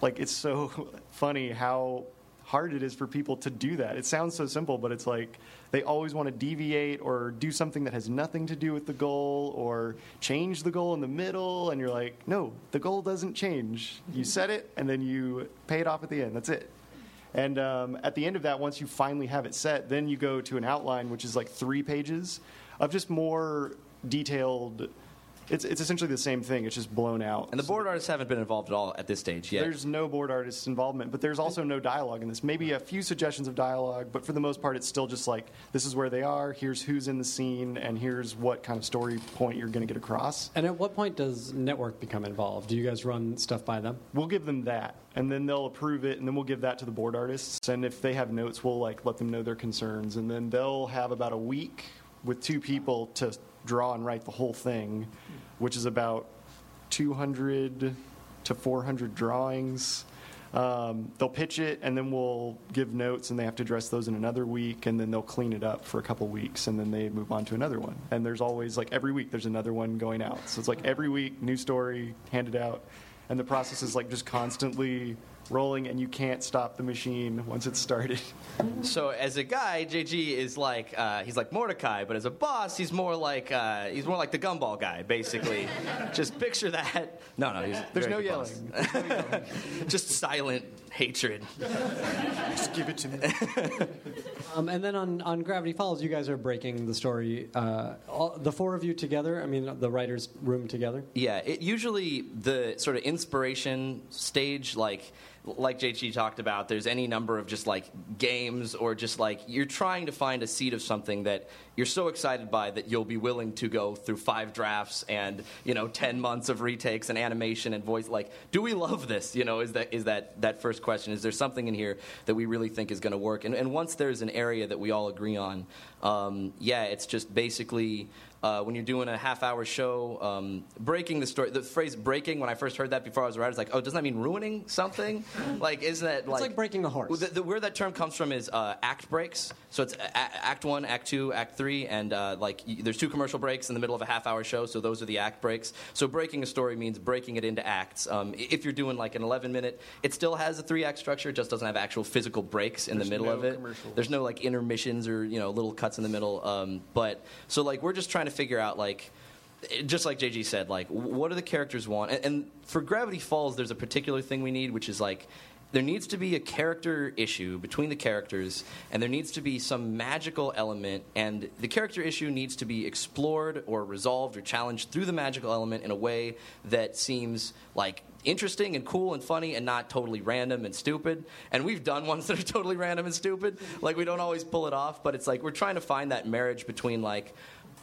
like, it's so funny how hard it is for people to do that. It sounds so simple, but it's like they always want to deviate or do something that has nothing to do with the goal or change the goal in the middle. And you're like, no, the goal doesn't change. You set it and then you pay it off at the end. That's it. And um, at the end of that, once you finally have it set, then you go to an outline, which is like three pages of just more detailed. It's, it's essentially the same thing. It's just blown out. And the board artists haven't been involved at all at this stage yet. There's no board artist involvement, but there's also no dialogue in this. Maybe a few suggestions of dialogue, but for the most part, it's still just like this is where they are. Here's who's in the scene, and here's what kind of story point you're going to get across. And at what point does network become involved? Do you guys run stuff by them? We'll give them that, and then they'll approve it, and then we'll give that to the board artists. And if they have notes, we'll like let them know their concerns, and then they'll have about a week with two people to draw and write the whole thing, which is about 200 to 400 drawings. Um, they'll pitch it, and then we'll give notes, and they have to address those in another week, and then they'll clean it up for a couple weeks, and then they move on to another one. And there's always like every week there's another one going out. So it's like every week new story handed out, and the process is like just constantly rolling, and you can't stop the machine once it's started. So as a guy, JG is like uh, he's like Mordecai, but as a boss, he's more like uh, he's more like the gumball guy, basically. Just picture that. No, no, he's There's no yelling. Just silent hatred. just give it to me. Um, and then on, on Gravity Falls, you guys are breaking the story. Uh, all, the four of you together. I mean, the writers' room together. Yeah, it usually the sort of inspiration stage, like like JG talked about, there's any number of just like games or just like you're trying to find a seed of something that you're so excited by that you'll be willing to go through five drafts and you know ten months of retakes and animation and voice. Like, do we love this? You know, is that is that that first question? Is there something in here that we really think is going to work? And, and once there's an area that we all agree on, um, yeah, it's just basically uh, when you're doing a half hour show, um, breaking the story. The phrase breaking, when I first heard that before I was a writer, I was like, oh, doesn't that mean ruining something? like, isn't that like. It's like breaking a horse. The, the, where that term comes from is uh, act breaks. So it's a- a- act one, act two, act three, and uh, like y- there's two commercial breaks in the middle of a half hour show, so those are the act breaks. So breaking a story means breaking it into acts. Um, if you're doing like an 11 minute, it still has a three act structure, it just doesn't have actual physical breaks in There's the middle no of it. commercials. There's no like intermissions or you know little cuts in the middle. Um, but so like we're just trying to figure out like just like JG said, like what do the characters want? And, and for Gravity Falls, there's a particular thing we need, which is like there needs to be a character issue between the characters, and there needs to be some magical element, and the character issue needs to be explored or resolved or challenged through the magical element in a way that seems like interesting and cool and funny and not totally random and stupid. And we've done ones that are totally random and stupid. Like we don't always pull it off, but it's like we're trying to find that marriage between like,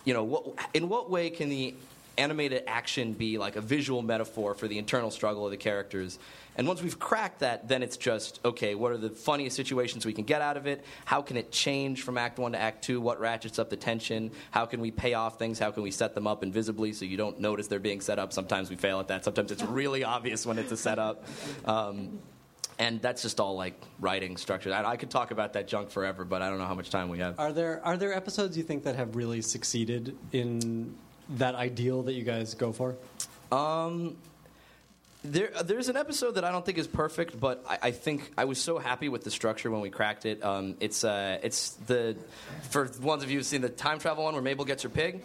you know, what, in what way can the animated action be like a visual metaphor for the internal struggle of the characters? And once we've cracked that, then it's just okay. What are the funniest situations we can get out of it? How can it change from Act One to Act Two? What ratchets up the tension? How can we pay off things? How can we set them up invisibly so you don't notice they're being set up? Sometimes we fail at that. Sometimes it's really obvious when it's a setup. Um, and that's just all like writing structure. I, I could talk about that junk forever, but I don't know how much time we have. Are there are there episodes you think that have really succeeded in that ideal that you guys go for? Um, there, there's an episode that I don't think is perfect, but I, I think I was so happy with the structure when we cracked it. Um, it's, uh, it's the for ones of you who've seen the time travel one where Mabel gets her pig.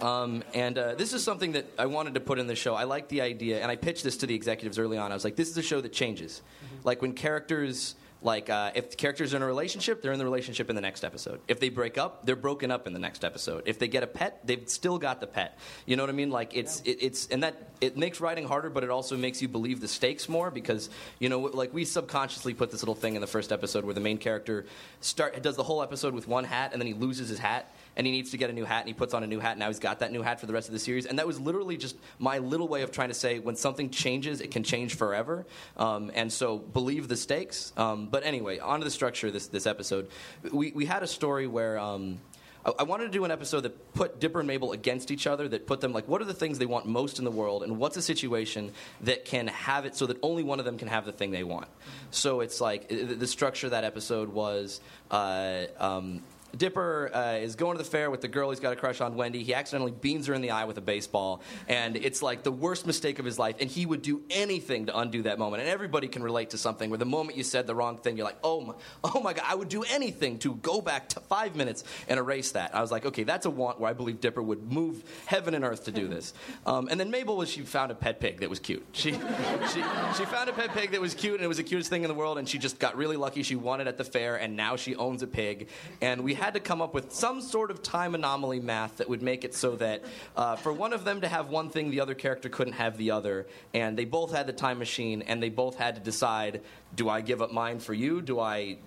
Um, and uh, this is something that I wanted to put in the show. I like the idea, and I pitched this to the executives early on. I was like, "This is a show that changes. Like when characters, like uh, if the characters are in a relationship, they're in the relationship in the next episode. If they break up, they're broken up in the next episode. If they get a pet, they've still got the pet. You know what I mean? Like it's it, it's and that it makes writing harder, but it also makes you believe the stakes more because you know, like we subconsciously put this little thing in the first episode where the main character start does the whole episode with one hat, and then he loses his hat and he needs to get a new hat and he puts on a new hat now he's got that new hat for the rest of the series. And that was literally just my little way of trying to say when something changes it can change forever. Um, and so believe the stakes. Um, but anyway on to the structure of this, this episode. We, we had a story where um, I- I wanted to do an episode that put Dipper and Mabel against each other, that put them like, what are the things they want most in the world, and what's a situation that can have it so that only one of them can have the thing they want. So it's like, the structure of that episode was uh, um, Dipper uh, is going to the fair with the girl he's got a crush on, Wendy. He accidentally beans her in the eye with a baseball, and it's like the worst mistake of his life. And he would do anything to undo that moment. And everybody can relate to something where the moment you said the wrong thing, you're like, oh my, oh my god, I would do anything to go back to five minutes and erase that. I was like, okay, that's a want where I believe Dipper would move heaven and earth to do this. Um, and then Mabel was she found a pet pig that was cute. She, she she found a pet pig that was cute, and it was the cutest thing in the world. And she just got really lucky. She won it at the fair, and now she owns a pig. And we had to come up with some sort of time anomaly math that would make it so that uh, for one of them to have one thing, the other character couldn't have the other. And they both had the time machine, and they both had to decide do I give up mine for you? Do I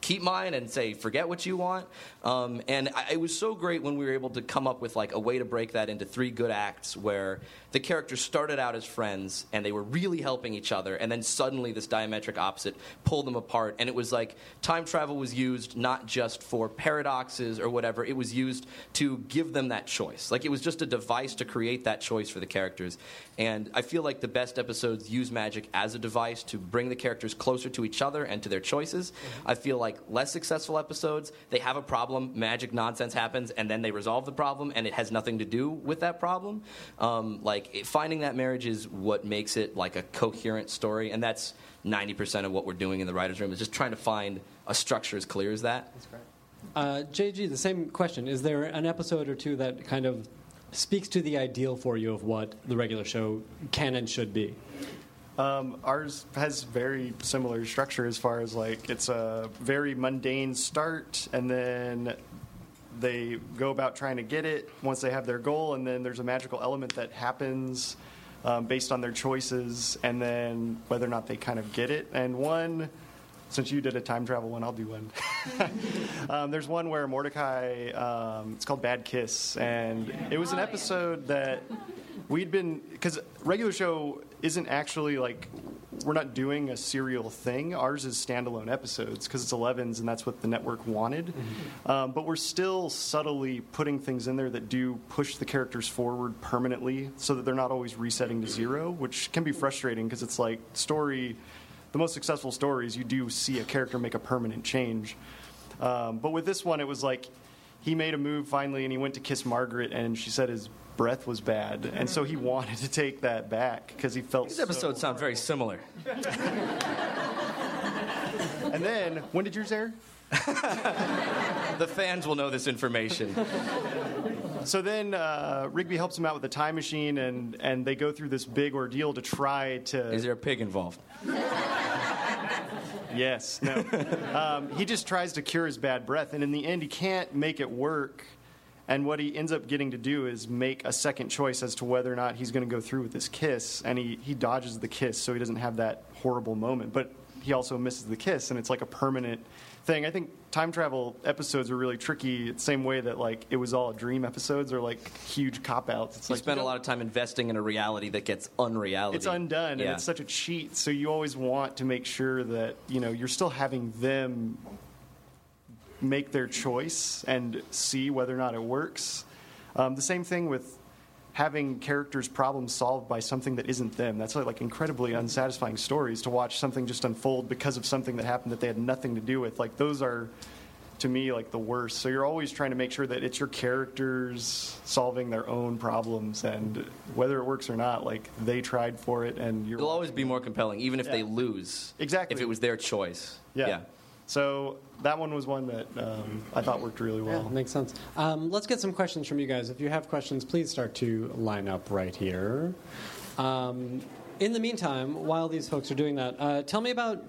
keep mine and say forget what you want um, and I, it was so great when we were able to come up with like a way to break that into three good acts where the characters started out as friends and they were really helping each other and then suddenly this diametric opposite pulled them apart. And it was like time travel was used not just for paradoxes or whatever it was used to give them that choice. Like it was just a device to create that choice for the characters. And i feel like the best episodes use magic as a device to bring the characters closer to each other and to their choices. I feel like less successful episodes they have a problem magic nonsense happens and then they resolve the problem and it has nothing to do with that problem. Um, like it, finding that marriage is what makes it like a coherent story and that's 90% of what we're doing in the writers room is just trying to find a structure as clear as that That's great. Uh, JG, the same question. Is there an episode or two that kind of speaks to the ideal for you of what the regular show can and should be? Um, ours has very similar structure as far as like it's a very mundane start, and then they go about trying to get it once they have their goal, and then there's a magical element that happens um, based on their choices, and then whether or not they kind of get it. And one, since you did a time travel one, I'll do one. um, there's one where Mordecai, um, it's called Bad Kiss, and it was an episode that we'd been because regular show isn't actually like we're not doing a serial thing. Ours is standalone episodes because it's 11s and that's what the network wanted. Um, but we're still subtly putting things in there that do push the characters forward permanently so that they're not always resetting to zero, which can be frustrating because it's like story, the most successful stories, you do see a character make a permanent change. Um, but with this one, it was like he made a move finally and he went to kiss Margaret and she said his breath was bad. And so he wanted to take that back because he felt. these episodes sound very similar And then, when did yours air? the fans will know this information So then uh, Rigby helps him out with the time machine, and, and they go through this big ordeal to try to. is there a pig involved Yes, no. um, he just tries to cure his bad breath, and in the end, he can't make it work. And what he ends up getting to do is make a second choice as to whether or not he's going to go through with this kiss. And he, he dodges the kiss so he doesn't have that horrible moment. But he also misses the kiss, and it's like a permanent thing. I think time travel episodes are really tricky, the same way that like it was all a dream episodes are like huge cop outs. It's you like spend you a lot of time investing in a reality that gets unreality it's undone Yeah. and it's such a cheat so you always want to make sure that you know you're still having them make their choice and see whether or not it works um, the same thing with having characters problems solved by something that isn't them that's like, incredibly unsatisfying stories to watch something just unfold because of something that happened that they had nothing to do with like those are to me like the worst so you're always trying to make sure that it's your characters solving their own problems and whether it works or not like they tried for it and you're It'll always be more compelling, even if they lose. Exactly. If it was their choice. yeah. So that one was one that um, i thought worked really well. Yeah, makes sense. Um, let's get some questions from you guys. If you have questions, please start to line up right here. Um, in the meantime, while these folks are doing that, uh, tell me about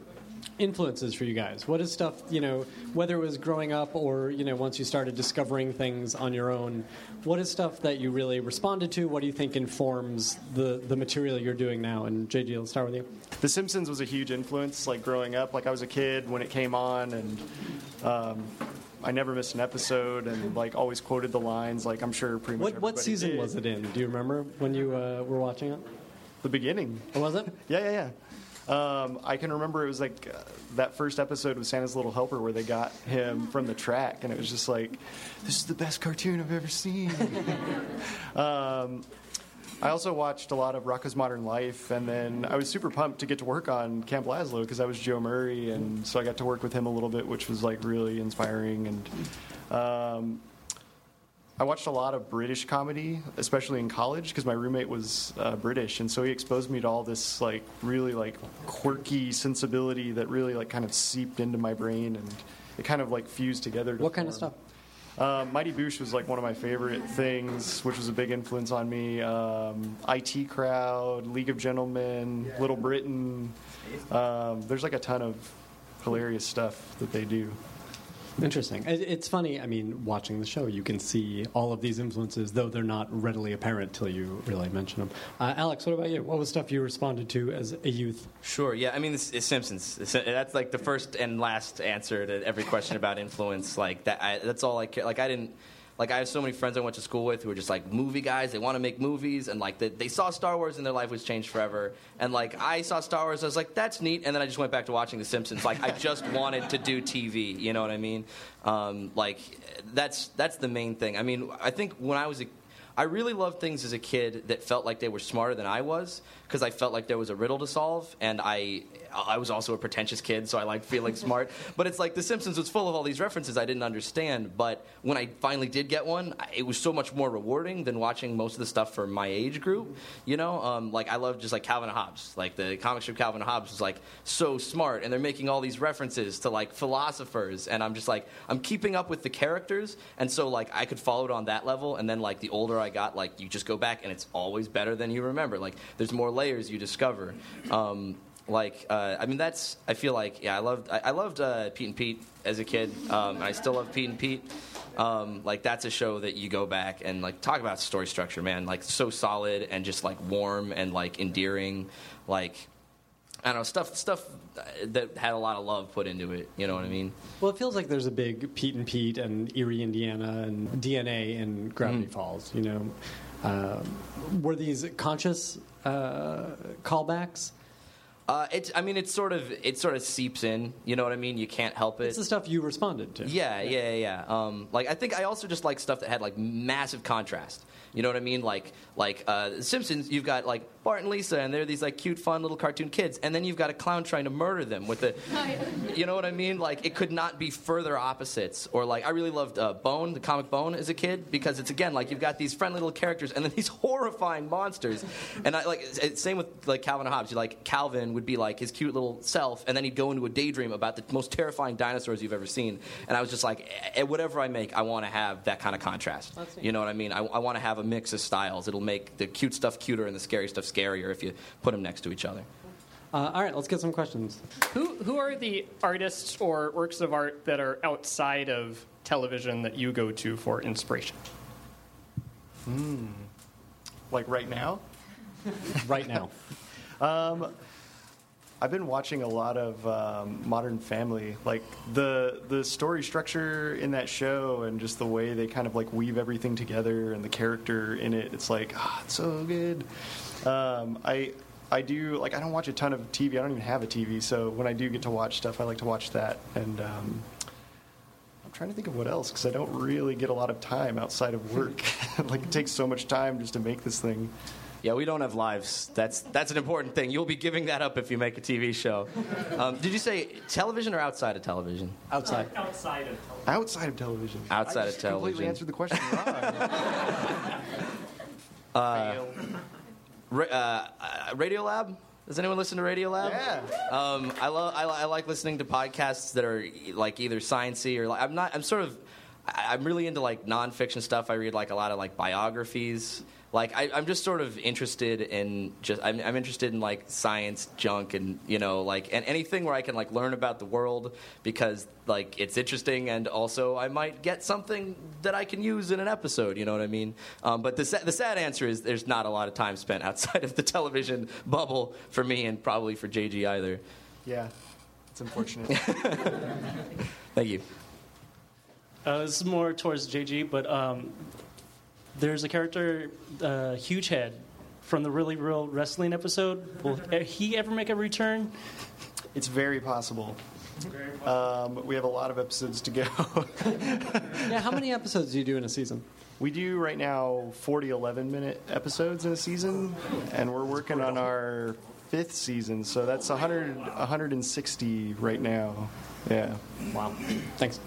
influences for you guys. What is stuff, you know, whether it was growing up or, you know, once you started discovering things on your own, what is stuff that you really responded to? What do you think informs the, the material you're doing now? And JG, let's start with you. the simpsons was a huge influence like growing up like i was a kid when it came on and um, i never missed an episode and like always quoted the lines like i'm sure pretty much What, what season did. was it in? Do you remember when you uh, were watching it? the beginning Or was it? Yeah, yeah, yeah. Um, I can remember it was like uh, that first episode of Santa's Little Helper where they got him from the track, and it was just like, this is the best cartoon I've ever seen. um, I also watched a lot of Rocko's Modern Life, and then I was super pumped to get to work on Camp Lazlo because I was Joe Murray, and so I got to work with him a little bit, which was like really inspiring. And Um, I watched a lot of British comedy, especially in college, because my roommate was uh, British, and so he exposed me to all this like really like quirky sensibility that really like kind of seeped into my brain, and it kind of like fused together. to What kind of stuff? Uh, Mighty Boosh was like one of my favorite things, which was a big influence on me. Um, IT Crowd, League of Gentlemen, Little Britain. Um, there's like a ton of hilarious stuff that they do. Interesting. It's funny. I mean, watching the show, you can see all of these influences, though they're not readily apparent till you really mention them. Uh, Alex, what about you? What was stuff you responded to as a youth? Sure. Yeah. I mean, it's, it's Simpsons. It's, that's like the first and last answer to every question about influence. Like that. I, that's all I care. Like I didn't. Like I have so many friends I went to school with who are just like movie guys. They want to make movies, and like they, they saw Star Wars and their life was changed forever. And like I saw Star Wars, I was like, that's neat. And then I just went back to watching The Simpsons. Like I just wanted to do TV. You know what I mean? Um, like that's that's the main thing. I mean, I think when I was a I really loved things as a kid that felt like they were smarter than I was because I felt like there was a riddle to solve, and I I was also a pretentious kid, so I liked feeling smart. But it's like The Simpsons was full of all these references I didn't understand. But when I finally did get one, it was so much more rewarding than watching most of the stuff for my age group. You know, um, like I love just like Calvin and Hobbes. Like the comic strip Calvin and Hobbes was like so smart, and they're making all these references to like philosophers, and I'm just like I'm keeping up with the characters, and so like I could follow it on that level. And then like the older I got, like you just go back, and it's always better than you remember. Like there's more layers you discover. Um, like uh, I mean that's I feel like yeah I loved I, I loved uh, Pete and Pete as a kid. Um, and I still love Pete and Pete. Um, like that's a show that you go back and like talk about story structure man. Like so solid and just like warm and like endearing. Like I don't know stuff stuff that had a lot of love put into it you know what I mean? Well, it feels like there's a big Pete and Pete and Eerie, Indiana, and DNA in Gravity Falls. You know, um, were these conscious uh, callbacks? uh, it's I mean it's sort of it sort of seeps in you know what I mean you can't help it It's the stuff you responded to. Yeah, yeah, yeah. Um, like I think I also just like stuff that had like massive contrast. You know what I mean? Like like uh, The Simpsons, you've got like Bart and Lisa, and they're these like cute, fun little cartoon kids, and then you've got a clown trying to murder them with the, you know what I mean? Like it could not be further opposites. Or like I really loved uh, Bone, the comic Bone, as a kid because it's again like you've got these friendly little characters and then these horrifying monsters. And I like same with like Calvin and Hobbes. You like Calvin would be like his cute little self, and then he'd go into a daydream about the most terrifying dinosaurs you've ever seen. And I was just like, whatever I make, I want to have that kind of contrast. You know what I mean? I, I want to have a mix of styles. It'll make the cute stuff cuter and the scary stuff scarier if you put them next to each other. Uh, all right, let's get some questions. Who who are the artists or works of art that are outside of television that you go to for inspiration? Like right now, Right now. I've been watching a lot of um, Modern Family. Like the the story structure in that show, and just the way they kind of like weave everything together, and the character in it. It's like ah, it's so good. Um, I I do like I don't watch a ton of TV. I don't even have a TV, so when I do get to watch stuff, I like to watch that. And um, I'm trying to think of what else because I don't really get a lot of time outside of work. like it takes so much time just to make this thing. Yeah, we don't have lives. That's that's an important thing. You'll be giving that up if you make a TV show. Um, did you say television or outside of television? Outside. Outside of television. Outside of television. Outside I of just Completely answered the question wrong. Uh, uh, Radiolab. Does anyone listen to Radiolab? yeah. Um, I love. I, I like listening to podcasts that are like either sciencey or like I'm not. I'm sort of. I'm really into like nonfiction stuff. I read like a lot of like biographies. Like I, I'm just sort of interested in just. I'm, I'm interested in like science junk and you know like and anything where I can like learn about the world because like it's interesting and also I might get something that I can use in an episode. You know what I mean? Um, but the sa- the sad answer is there's not a lot of time spent outside of the television bubble for me and probably for JG either. Yeah, it's unfortunate. Thank you. Uh, this is more towards JG, but um, there's a character, uh, Huge Head, from the Really Real Wrestling episode. Will he ever make a return? it's very possible. Um, we have a lot of episodes to go. Yeah, how many episodes do you do in a season? we do right now 40 11 minute episodes in a season, and we're working on our fifth season, so that's 100, 160 right now. Yeah. Wow. Thanks.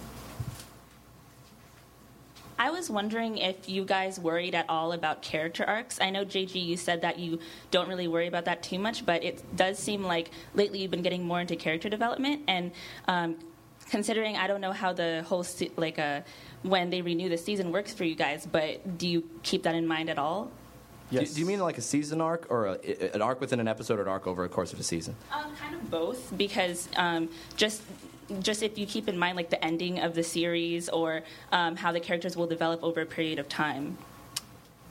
I was wondering if you guys worried at all about character arcs. I know JG, you said that you don't really worry about that too much, but it does seem like lately you've been getting more into character development and. Um, considering I don't know how the whole se- like uh, when they renew the season works for you guys, but do you keep that in mind at all? Do, do you mean like a season arc or a, an arc within an episode or an arc over a course of a season? Um, kind of both, because um, just just if you keep in mind like the ending of the series or um, how the characters will develop over a period of time.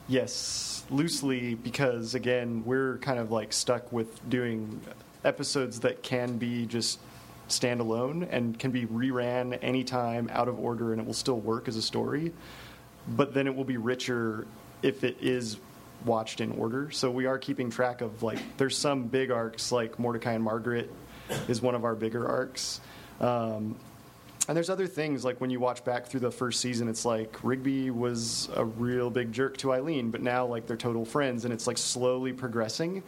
Yes, loosely, because again, we're kind of like stuck with doing episodes that can be just standalone and can be reran anytime out of order and it will still work as a story. But then it will be richer if it is watched in order. So we are keeping track of like there's some big arcs like Mordecai and Margaret is one of our bigger arcs. Um, and there's other things like when you watch back through the first season, it's like Rigby was a real big jerk to Eileen, but now like they're total friends, and it's like slowly progressing.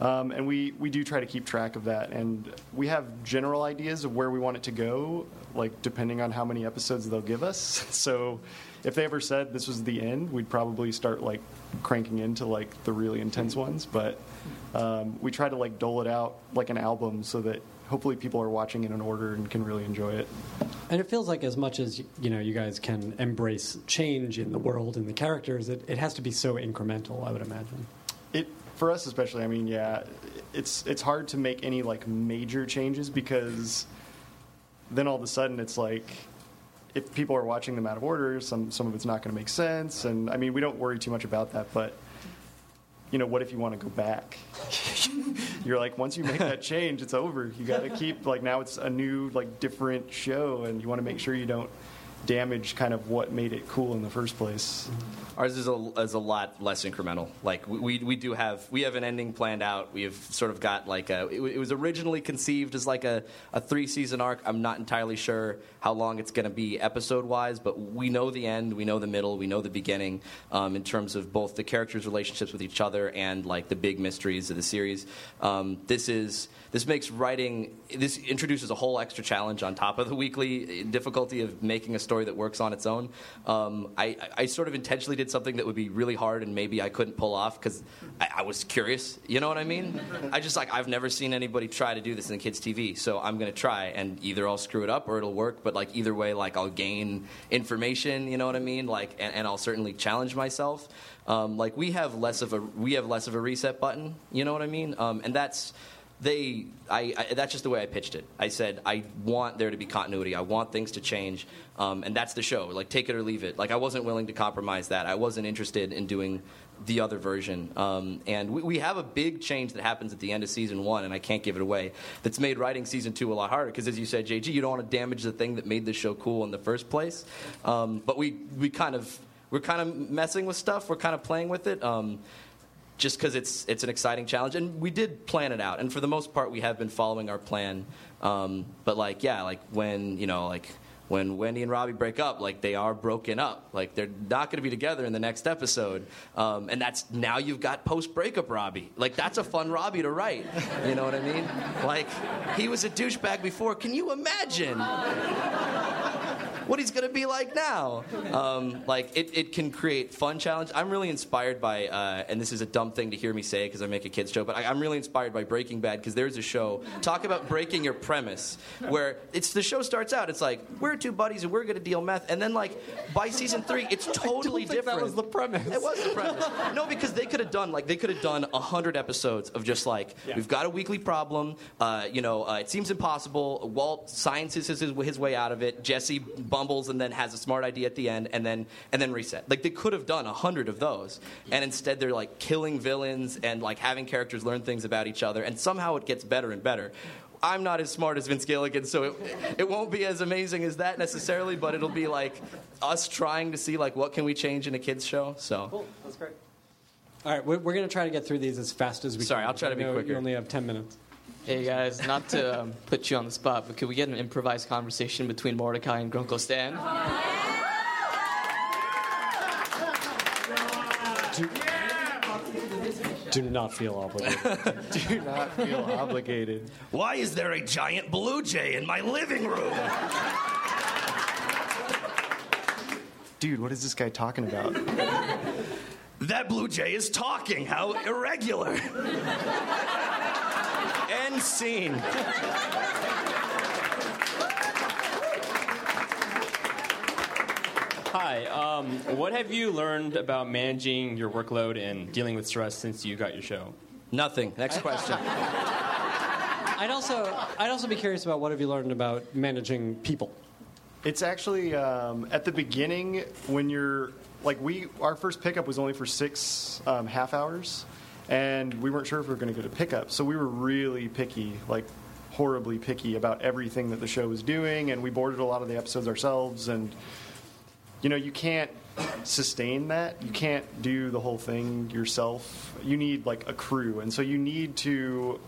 Um, and we, we do try to keep track of that. And we have general ideas of where we want it to go, like depending on how many episodes they'll give us. So if they ever said this was the end, we'd probably start like cranking into like the really intense ones. But um, we try to like dole it out like an album so that hopefully people are watching it in order and can really enjoy it. And it feels like as much as you know, you guys can embrace change in the world and the characters, it, it has to be so incremental. I would imagine. It for us especially. I mean, yeah, it's it's hard to make any like major changes because then all of a sudden it's like if people are watching them out of order, some some of it's not going to make sense. And I mean, we don't worry too much about that, but you know, what if you want to go back? You're like, once you make that change, it's over. You got to keep like now it's a new like different show, and you want to make sure you don't damage kind of what made it cool in the first place. Mm-hmm. Ours is a, is a lot less incremental. Like we, we do have we have an ending planned out. We have sort of got like a it, it was originally conceived as like a, a three season arc. I'm not entirely sure how long it's going to be episode wise, but we know the end, we know the middle, we know the beginning um, in terms of both the characters' relationships with each other and like the big mysteries of the series. Um, this is this makes writing this introduces a whole extra challenge on top of the weekly difficulty of making a story that works on its own. Um, I, I sort of intentionally did something that would be really hard and maybe I couldn't pull off because I, I, was curious. You know what I mean? I just like I've never seen anybody try to do this in kids TV, so I'm gonna try and either I'll screw it up or it'll work. But like either way, like I'll gain information. You know what I mean? Like and, and I'll certainly challenge myself. Um, like we have less of a we have less of a reset button. You know what I mean? Um, and that's they I, I, that's just the way I pitched it. I said I want there to be continuity. I want things to change, um, and that's the show. Like take it or leave it. Like I wasn't willing to compromise that. I wasn't interested in doing the other version. Um, and we, we, have a big change that happens at the end of season one, and I can't give it away. That's made writing season two a lot harder because, as you said, JG, you don't want to damage the thing that made the show cool in the first place. Um, but we we kind of we're kind of messing with stuff. We're kind of playing with it. Just because it's it's an exciting challenge, and we did plan it out, and for the most part, we have been following our plan. Um, but like, yeah, like when you know, like when Wendy and Robbie break up, like they are broken up, like they're not going to be together in the next episode, um, and that's now you've got post breakup Robbie. Like that's a fun Robbie to write. You know what I mean? Like he was a douchebag before. Can you imagine? What he's going to be like now. Um, like, it, it can create fun challenge. I'm really inspired by, uh, and this is a dumb thing to hear me say because I make a kids show, but I, am really inspired by Breaking Bad because there's a show, talk about breaking your premise, where it's the show starts out, it's like, we're two buddies and we're going to deal meth. And then, like, by season three, it's totally different. That was the premise. It was the premise. no, because they could have done, like, they could have done 100 episodes of just like, yeah. we've got a weekly problem, uh, you know, uh, it seems impossible. Walt sciences his, his way out of it. Jesse bumbles and then has a smart idea at the end and then and then reset. Like they could have done a hundred of those, and instead they're like killing villains and like having characters learn things about each other, and somehow it gets better and better. I'm not as smart as Vince Gilligan, so it, it won't be as amazing as that necessarily, but it'll be like us trying to see like what can we change in a kids show. So cool, that's great. All right, we're, we're going to try to get through these as fast as we Sorry, can. Sorry, I'll try to be quicker. You only have 10 minutes. Hey guys, not to um, put you on the spot, but could we get an improvised conversation between Mordecai and Grunkle Stan? Do, do not feel obligated. do not feel obligated. Why is there a giant blue jay in my living room? dude, what is this guy talking about? That blue jay is talking. How irregular. End scene. Hi. Um, what have you learned about managing your workload and dealing with stress since you got your show? Nothing. Next question. I'd also I'd also be curious about what have you learned about managing people. It's actually um, at the beginning when you're like we our first pickup was only for six um, half hours, and we weren't sure if we were going to go to pickup, so we were really picky, like horribly picky about everything that the show was doing, and we boarded a lot of the episodes ourselves, and you know you can't sustain that. You can't do the whole thing yourself. You need like a crew, and so you need to.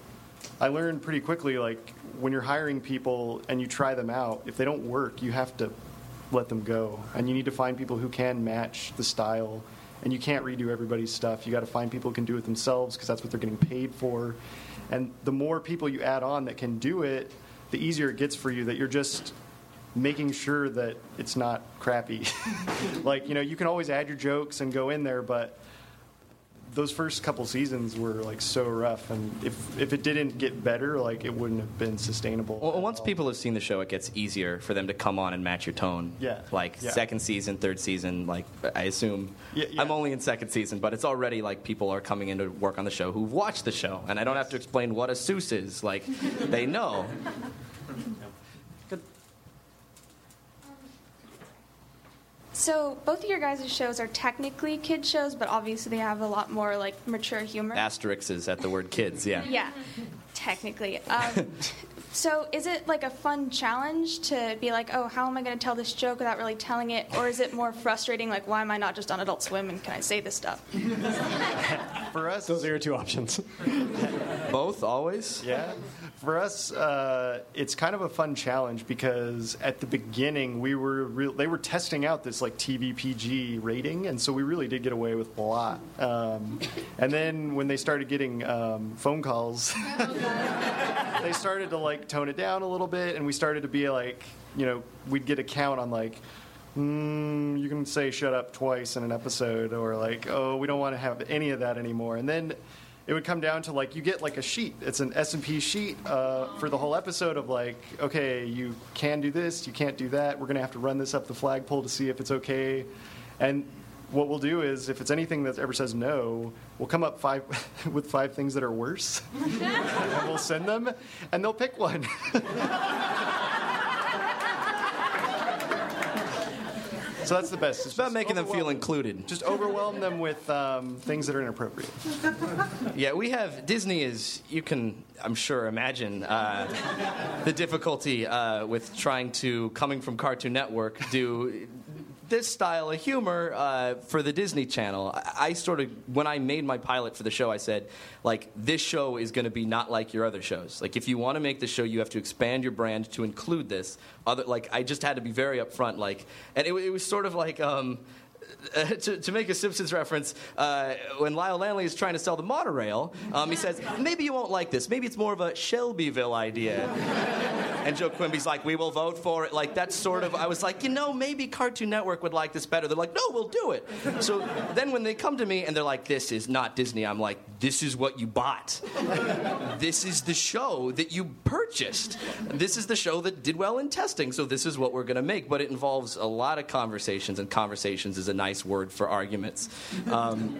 I learned pretty quickly, like when you're hiring people and you try them out, if they don't work, you have to let them go, and you need to find people who can match the style. And you can't redo everybody's stuff. You got to find people who can do it themselves because that's what they're getting paid for. And the more people you add on that can do it, the easier it gets for you. That you're just making sure that it's not crappy. like, you know, you can always add your jokes and go in there, but those first couple seasons were like so rough and if if it didn't get better, like it wouldn't have been sustainable. Well, once people have seen the show, it gets easier for them to come on and match your tone. Yeah. Like Yeah. second season, third season. Like I assume Yeah, yeah. I'm only in second season, but it's already like people are coming in to work on the show who've watched the show, and I don't have to explain what a Seuss is. Like they know. So both of your guys' shows are technically kid shows, but obviously they have a lot more like mature humor. Asterisks at the word kids. Yeah. Yeah, technically. Um, so is it like a fun challenge to be like, oh, how am I going to tell this joke without really telling it, or is it more frustrating? Like, why am I not just on Adult Swim and can I say this stuff? For us, Those are your two options. Both always. Yeah. For us, uh, it's kind of a fun challenge because at the beginning we were real, they were testing out this like TV PG rating, and so we really did get away with a lot. Um, and then when they started getting um, phone calls, they started to like tone it down a little bit, and we started to be like, you know, we'd get a count on like. Mm, you can say "shut up" twice in an episode, or like, "Oh, we don't want to have any of that anymore." And then it would come down to like you get like a sheet. It's an S and P sheet uh, for the whole episode of like, okay, you can do this, you can't do that. We're gonna have to run this up the flagpole to see if it's okay. And what we'll do is, if it's anything that ever says no, we'll come up five with five things that are worse, and we'll send them, and they'll pick one. so that's the best. It's about making them feel included. Just overwhelm them with um, things that are inappropriate. Yeah, we have Disney is you can I'm sure imagine uh, the difficulty uh, with trying to coming from Cartoon Network do this style of humor uh, for the Disney Channel. I, I sort of when I made my pilot for the show, I said like this show is going to be not like your other shows. Like if you want to make the show, you have to expand your brand to include this. Other like I just had to be very upfront. Like and it, it was sort of like. Um, uh, to, to make a Simpsons reference, uh, when Lyle Lanley is trying to sell the monorail, um, he says, maybe you won't like this. Maybe it's more of a Shelbyville idea. and Joe Quimby's like, we will vote for it. Like, that's sort of, I was like, you know, maybe Cartoon Network would like this better. They're like, no, we'll do it. So then when they come to me and they're like, this is not Disney, I'm like, this is what you bought. this is the show that you purchased. This is the show that did well in testing, so this is what we're going to make. But it involves a lot of conversations, and conversations is a nice word for arguments. Um,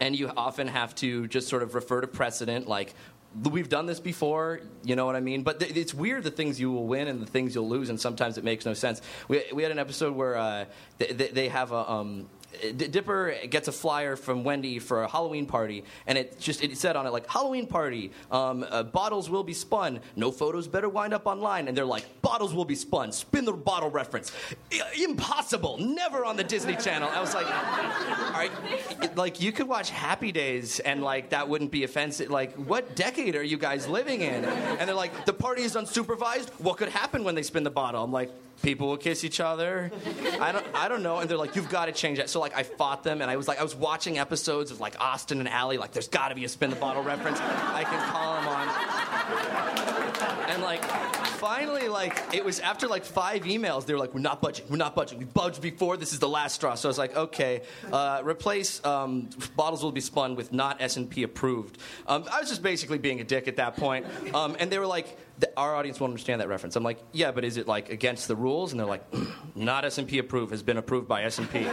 and you often have to just sort of refer to precedent, like, We've done this before, you know what I mean? But th- it's weird the things you will win and the things you'll lose, and sometimes it makes no sense. We, we had an episode where uh, th- th- they have a. Um, Dipper gets a flyer from Wendy for a Halloween party, and it just it said on it like Halloween party, um, uh, bottles will be spun. No photos better wind up online, and they're like bottles will be spun. Spin the bottle reference. I- impossible. Never on the Disney Channel. I was like, all right, like you could watch Happy Days, and like that wouldn't be offensive. Like, what decade are you guys living in? And they're like, the party is unsupervised. What could happen when they spin the bottle? I'm like, people will kiss each other. I don't, I don't know. And they're like, you've got to change that. So like, I fought them, and I was like, I was watching episodes of like Austin and Ally. Like, there's got to be a spin the bottle reference. I can call them on. And like, finally, like, it was after like five emails, they were like, we're not budging, we're not budging. We budged before, this is the last straw. So I was like, okay, uh, replace um, bottles will be spun with not S&P approved. Um, I was just basically being a dick at that point. Um, and they were like, "Th- our audience won't understand that reference. I'm like, yeah, but is it like against the rules? And they're like, not S&P approved, has been approved by S&P.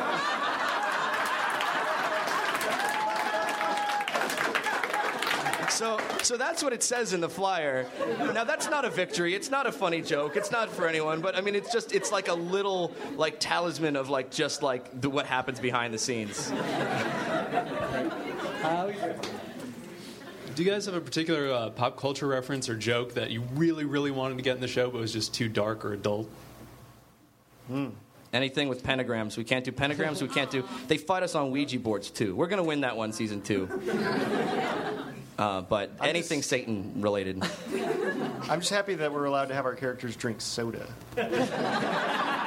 So, so that's what it says in the flyer. Now that's not a victory. It's not a funny joke. It's not for anyone. But I mean, it's just it's like a little like talisman of like just like the, what happens behind the scenes. Do you guys have a particular uh, pop culture reference or joke that you really, really wanted to get in the show, but was just too dark or adult? Hmm Anything with pentagrams. We can't do pentagrams. We can't do. They fight us on Ouija boards too. We're gonna win that one season two. Uh, but anything Satan related. I'm just happy that we're allowed to have our characters drink soda.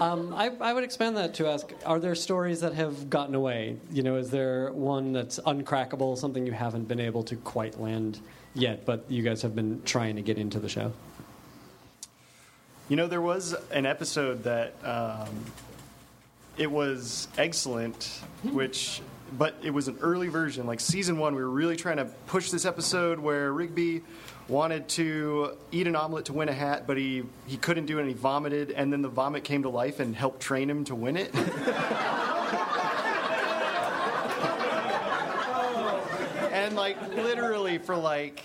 Um, I, I would expand that to ask: Are there stories that have gotten away? You know, is there one that's uncrackable, something you haven't been able to quite land yet, but you guys have been trying to get into the show? You know, there was an episode that um, it was excellent, which, but it was an early version. Like season one, we were really trying to push this episode where Rigby wanted to eat an omelet to win a hat, but he, he couldn't do it and he vomited, and then the vomit came to life and helped train him to win it. and like literally for like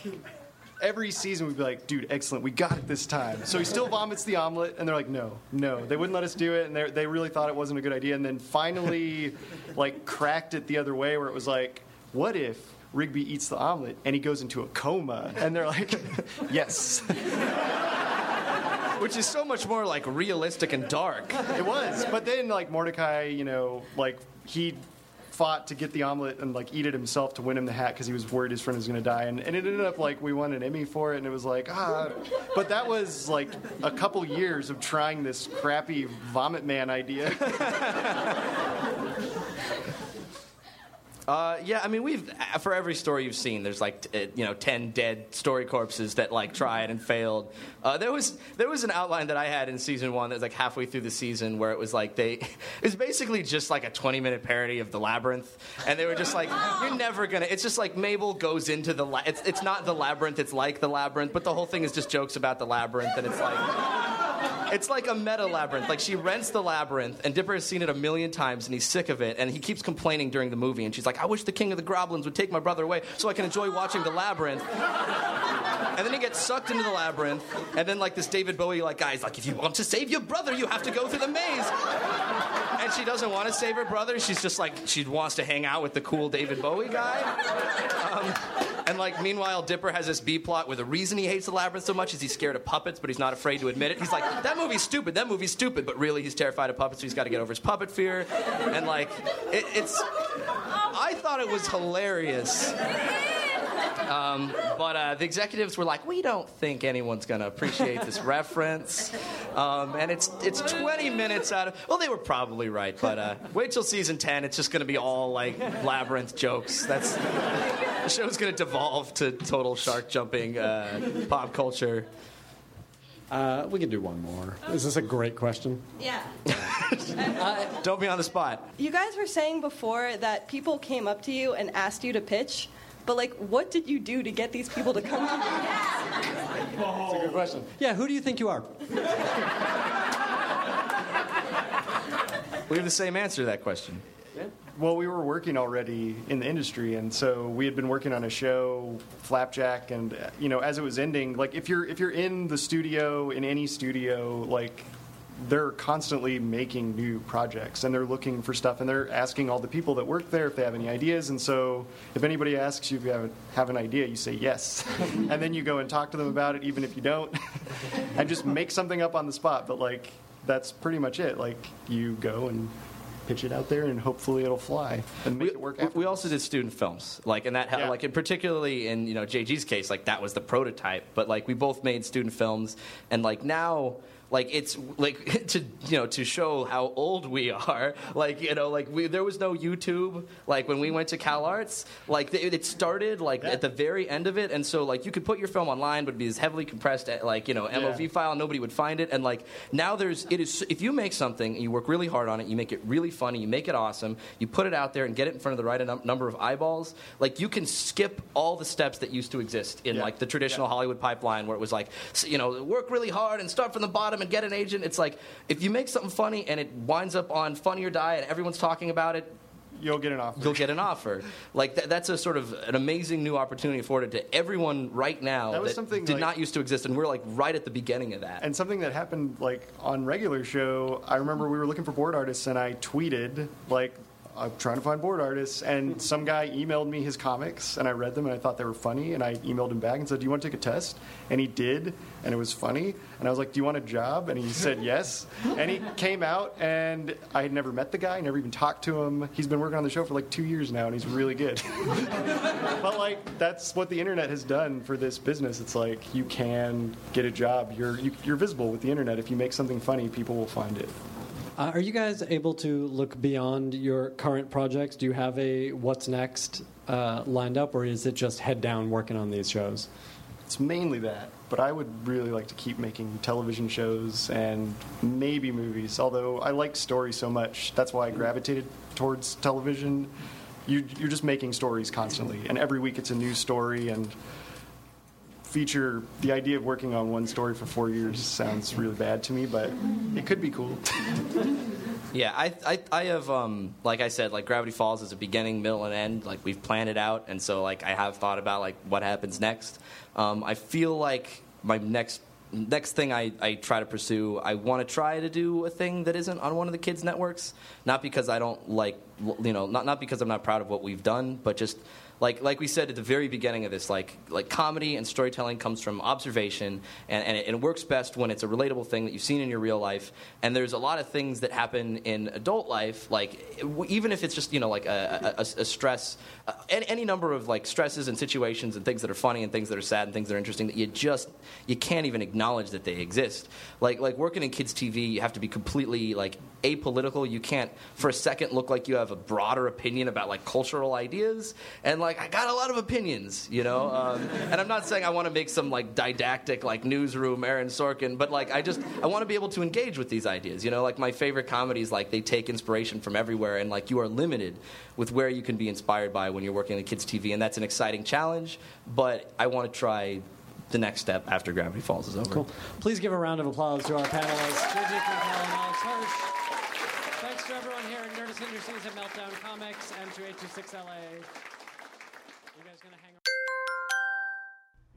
every season we'd be like, dude, excellent, we got it this time. So he still vomits the omelet, and they're like, no, no, they wouldn't let us do it, and they they really thought it wasn't a good idea, and then finally, like, cracked it the other way, where it was like, what if Rigby eats the omelet and he goes into a coma, and they're like, yes, Which is so much more like realistic and dark. it was. But then like Mordecai, you know, like he fought to get the omelet and like eat it himself to win him the hat because he was worried his friend was going to die. And, and it ended up like we won an emmy for it and it was like ah. But that was like a couple years of trying this crappy vomit man idea Uh, yeah, I mean, we've for every story you've seen, there's like t- uh, you know ten dead story corpses that like tried and failed. Uh, there was there was an outline that I had in season one that was like halfway through the season where it was like they it was basically just like a 20 minute parody of the labyrinth, and they were just like you're never gonna. It's just like Mabel goes into the la- it's it's not the labyrinth, it's like the labyrinth, but the whole thing is just jokes about the labyrinth, and it's like. It's like a meta labyrinth. Like she rents the labyrinth, and Dipper has seen it a million times, and he's sick of it, and he keeps complaining during the movie. And she's like, "I wish the king of the goblins would take my brother away, so I can enjoy watching the labyrinth." And then he gets sucked into the labyrinth, and then like this David Bowie like guy's like, "If you want to save your brother, you have to go through the maze." And she doesn't want to save her brother. She's just like she wants to hang out with the cool David Bowie guy. Um, and like, meanwhile, Dipper has this B plot where the reason he hates the labyrinth so much is he's scared of puppets, but he's not afraid to admit it. He's like, that movie's stupid. That movie's stupid, but really he's terrified of puppets, so he's got to get over his puppet fear. And like, it, it's. I thought it was hilarious. Um, but uh, the executives were like, "We don't think anyone's going to appreciate this reference," um, and it's it's 20 minutes out of. Well, they were probably right, but uh, wait till season 10. It's just going to be all like labyrinth jokes. That's the show's going to devolve to total shark jumping uh, pop culture. Uh, we can do one more. Is this a great question? Yeah. Don't be on the spot. You guys were saying before that people came up to you and asked you to pitch, but like, what did you do to get these people to come to you? That's a good question. Yeah, who do you think you are? We have the same answer to that question. Yeah. well we were working already in the industry and so we had been working on a show flapjack and uh, you know as it was ending like if you're if you're in the studio in any studio like they're constantly making new projects and they're looking for stuff and they're asking all the people that work there if they have any ideas and so if anybody asks you if you have, have an idea you say yes. And then you go and talk to them about it even if you don't and just make something up on the spot but like that's pretty much it. Like you go and pitch it out there and hopefully it'll fly and make we, it work we- we also did student films like and that Yeah. like in particularly in you know JG's case like that was the prototype but like we both made student films and like now like it's like to you know to show how old we are. Like you know, like we there was no YouTube. Like when we went to Cal Arts, like it, it started like at the very end of it, and so like you could put your film online, but it'd be this heavily compressed uh, like you know MOV file, nobody would find it. And like now there's it is if you make something and you work really hard on it, you make it really funny, you make it awesome, you put it out there and get it in front of the right num- number of eyeballs. Like you can skip all the steps that used to exist in Yeah. like the traditional Hollywood pipeline, where it was like you know work really hard and start from the bottom and get an agent. It's like if you make something funny and it winds up on Funny or Die and everyone's talking about it, you'll get an offer. You'll get an offer. Like th- that's a sort of an amazing new opportunity afforded to everyone right now That something, did like- not used to exist, and we're like right at the beginning of that. And something that happened like on regular show, I remember we were looking for board artists, and I tweeted like. I'm trying to find board artists, and some guy emailed me his comics, and I read them, and I thought they were funny, and I emailed him back and said, "Do you want to take a test?" And he did, and it was funny, and I was like, "Do you want a job?" And he said yes, and he came out, and I had never met the guy, never even talked to him. He's been working on the show for like two years now, and he's really good. but like that's what the internet has done for this business. It's like you can get a job. You're you, you're visible with the internet. If you make something funny, people will find it. Uh, are you guys able to look beyond your current projects? Do you have a what's next uh, lined up, or is it just head down working on these shows? It's mainly that, but I would really like to keep making television shows and maybe movies. Although I like stories so much, that's why I gravitated towards television. You, you're just making stories constantly, and every week it's a new story. And feature the idea of working on one story for four years sounds really bad to me, but it could be cool. Yeah, I, I, I have, um, like I said, like Gravity Falls is a beginning, middle, and end. Like we've planned it out, and so like I have thought about like what happens next. Um, I feel like my next next thing I, I try to pursue, I want to try to do a thing that isn't on one of the kids' networks. Not because I don't like, you know, not not because I'm not proud of what we've done, but just like like we said at the very beginning of this, like like comedy and storytelling comes from observation, and, and, it, it works best when it's a relatable thing that you've seen in your real life. And there's a lot of things that happen in adult life, like even if it's just you know like a, a, a stress, uh, any, any number of like stresses and situations and things that are funny and things that are sad and things that are interesting that you just you can't even acknowledge that they exist. Like like working in kids TV, you have to be completely like apolitical. You can't for a second look like you have a broader opinion about like cultural ideas. And like I got a lot of opinions, you know. Um, and I'm not saying I want to make some like didactic like newsroom Aaron Sorkin, but like I just I want to be able to engage with these ideas. You know, like my favorite comedies, like they take inspiration from everywhere, and like you are limited with where you can be inspired by when you're working in kids TV, and that's an exciting challenge. But I want to try the next step after Gravity Falls is over. Cool. Please give a round of applause to our panelists. Thanks to everyone here at Nerdist Industries at Meltdown Comics and to 826LA. You